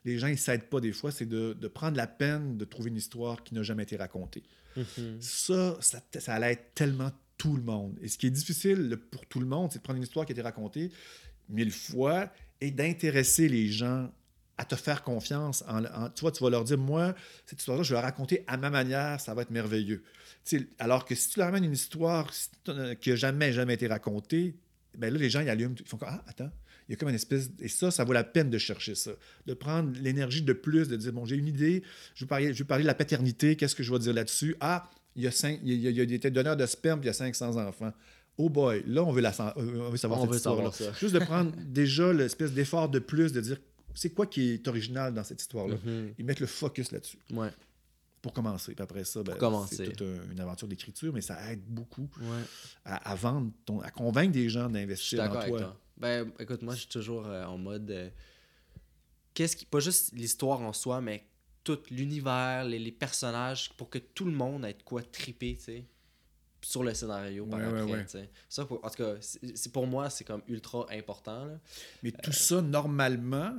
les gens, ils s'aident pas des fois, c'est de, de prendre la peine de trouver une histoire qui n'a jamais été racontée. Mhm. Ça, ça, ça allait tellement tout le monde. Et ce qui est difficile pour tout le monde, c'est de prendre une histoire qui a été racontée mille fois et d'intéresser les gens à te faire confiance. En, en- tu vois, tu vas leur dire, moi, cette histoire-là, je vais la raconter à ma manière, ça va être merveilleux. Alors que si tu leur amènes une histoire euh, qui n'a jamais, jamais été racontée, ben là, les gens, ils allument, ils font comme, ah, attends, il y a comme une espèce... Et ça, ça vaut la peine de chercher ça. De prendre l'énergie de plus, de dire, bon, j'ai une idée, je veux parler, je veux parler de la paternité, qu'est-ce que je vais dire là-dessus? Ah, il y a, cinq, il y a, y a des donneurs de sperme, puis il y a 500 enfants. Oh boy, là, on veut, la, euh, on veut savoir On cette veut histoire-là. savoir ça. Juste de prendre déjà l'espèce d'effort de plus, de dire, c'est quoi qui est original dans cette histoire-là? Mhm. Et mettre le focus là-dessus, Ouais. pour commencer. Puis après ça, ben, c'est toute un- une aventure d'écriture, mais ça aide beaucoup Ouais. à, à vendre, ton, à convaincre des gens d'investir dans avec toi. Ben, écoute, moi, je suis toujours euh, en mode. euh, Qu'est-ce qui. Pas juste l'histoire en soi, mais tout l'univers, les, les personnages, pour que tout le monde ait de quoi triper, tu sais, sur le scénario par Ouais, après, ouais. Ça, pour- en tout cas, c'est pour moi, c'est comme ultra important, là. Mais tout ça, normalement,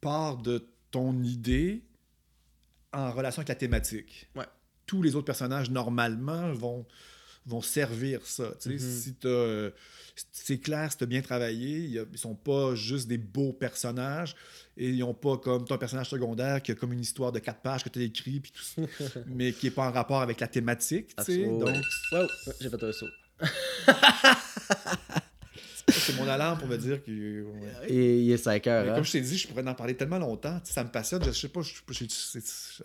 part de ton idée en relation avec la thématique. Ouais. Tous les autres personnages, normalement, vont, vont servir ça. Mhm. Si t'as, euh, c'est clair, as bien travaillé, ils sont pas juste des beaux personnages et ils n'ont pas comme ton personnage secondaire qui a comme une histoire de quatre pages que tu as écrit, puis tout ça, (laughs) mais qui n'est pas en rapport avec la thématique. Donc, Wow, j'ai fait un saut. c'est mon alarme pour me dire que. ouais. Et il est 5 heures, hein? Comme je t'ai dit, je pourrais en parler tellement longtemps. Ça me passionne. Je sais pas. Je, je- je- c'est-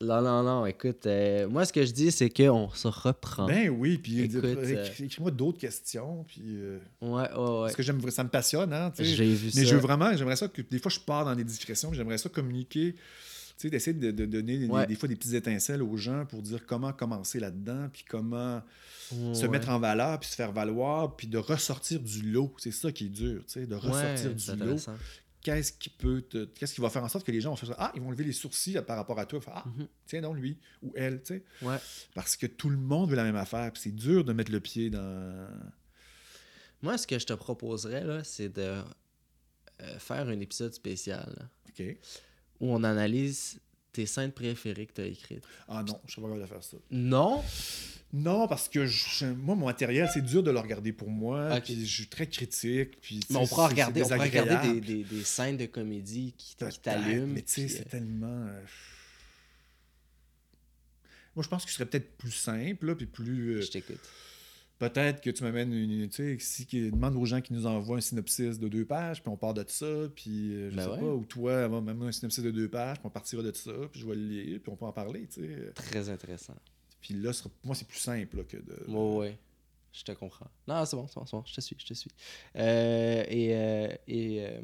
Non, non, non, écoute, euh, moi, ce que je dis, c'est qu'on se reprend. ben oui. Puis euh, écris-moi d'autres questions. Puis euh, ouais, ouais, ouais. parce que j'aime, ça me passionne. Hein, tu sais. J'ai vu Mais ça. je veux vraiment, j'aimerais ça que des fois je pars dans des discussions, j'aimerais ça communiquer, tu sais, d'essayer de, de donner des- Ouais. des, fois des petites étincelles aux gens pour dire comment commencer là-dedans, puis comment se mettre en valeur, puis se faire valoir, puis de ressortir du lot. C'est ça qui est dur, tu sais, de ressortir du lot. Qu'est-ce qui peut te- qu'est-ce qui va faire en sorte que les gens vont faire ça? Ah, ils vont lever les sourcils par rapport à toi. Faire, ah, Mhm. tiens donc lui ou elle, tu sais. Ouais. Parce que tout le monde veut la même affaire, puis c'est dur de mettre le pied dans. Moi, ce que je te proposerais, là, c'est de euh, faire un épisode spécial là, OK. où on analyse tes scènes préférées que tu as écrites. Ah non, je suis pas capable de faire ça. Non? Non, parce que je- moi, mon matériel, c'est dur de le regarder pour moi. Ok. Puis je suis très critique. Puis, Mais on pourra regarder, on des, désagréable. des- des scènes de comédie qui, t'allument. Mais tu sais, c'est euh, tellement. euh, Moi, je pense qu'il serait peut-être plus simple, là, puis plus. euh, Je t'écoute. Peut-être que tu m'amènes une. Tu sais, si, qui demande aux gens qui nous envoient un synopsis de deux pages, puis on part de ça, puis je Ben sais ouais. pas, ou toi, va m'amener un synopsis de deux pages, puis on partira de ça, puis je vais le lire, puis on peut en parler, tu sais. Très intéressant. Puis là, sera- moi, c'est plus simple là, que de. Ouais, ouais. Je te comprends. Non, c'est bon, c'est bon, c'est bon. Je te suis, je te suis. Euh, et euh, et euh,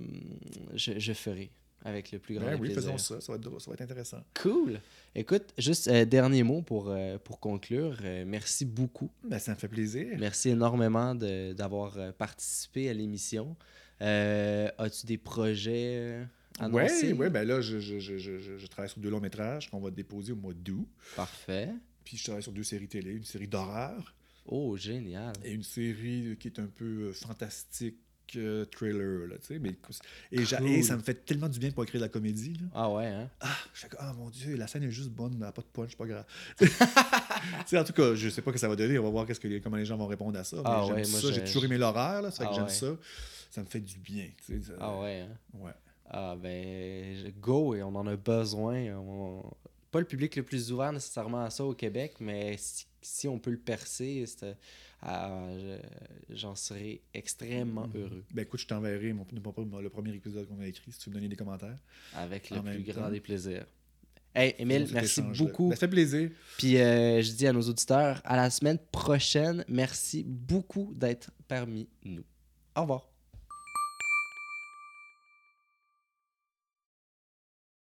je, je ferai avec le plus grand Ben oui, plaisirs. faisons ça, ça va être, ça va être intéressant. Cool. Écoute, juste dernier mot pour, pour conclure. Merci beaucoup. Ben, ça me fait plaisir. Merci énormément d'avoir participé à l'émission. As-tu des projets annoncés? Oui, ouais, ben là, je, je- je travaille sur deux longs métrages qu'on va déposer au mois d'août. Parfait. Puis je travaille sur deux séries télé, une série d'horreur Oh, génial. et une série qui est un peu euh, fantastique euh, thriller, là, tu sais. Mais, et, j'a- Cool. et ça me fait tellement du bien pas écrire de la comédie, là. Ah ouais, hein? Ah, je fais ah mon Dieu, la scène est juste bonne, elle n'a pas de punch, pas grave. (laughs) Tu sais, en tout cas, je sais pas ce que ça va donner, on va voir qu'est-ce que comment les gens vont répondre à ça. Ah ouais, moi, ça, j'ai toujours aimé l'horreur, là, ça fait Ah que j'aime ouais. ça. Ça me fait du bien, tu sais. ça- Ah ouais, hein? ouais. Ah ben, go, et on en a besoin. On- Pas le public le plus ouvert nécessairement à ça au Québec, mais si, si on peut le percer, je- j'en serais extrêmement heureux. Ben écoute, je t'enverrai mon, le premier épisode qu'on a écrit si tu veux me donner des commentaires. Avec le En plus grand temps. des plaisirs. Hey, Émile, merci beaucoup. Ben, ça fait plaisir. Puis euh, je dis à nos auditeurs, à la semaine prochaine. Merci beaucoup d'être parmi nous. Au revoir.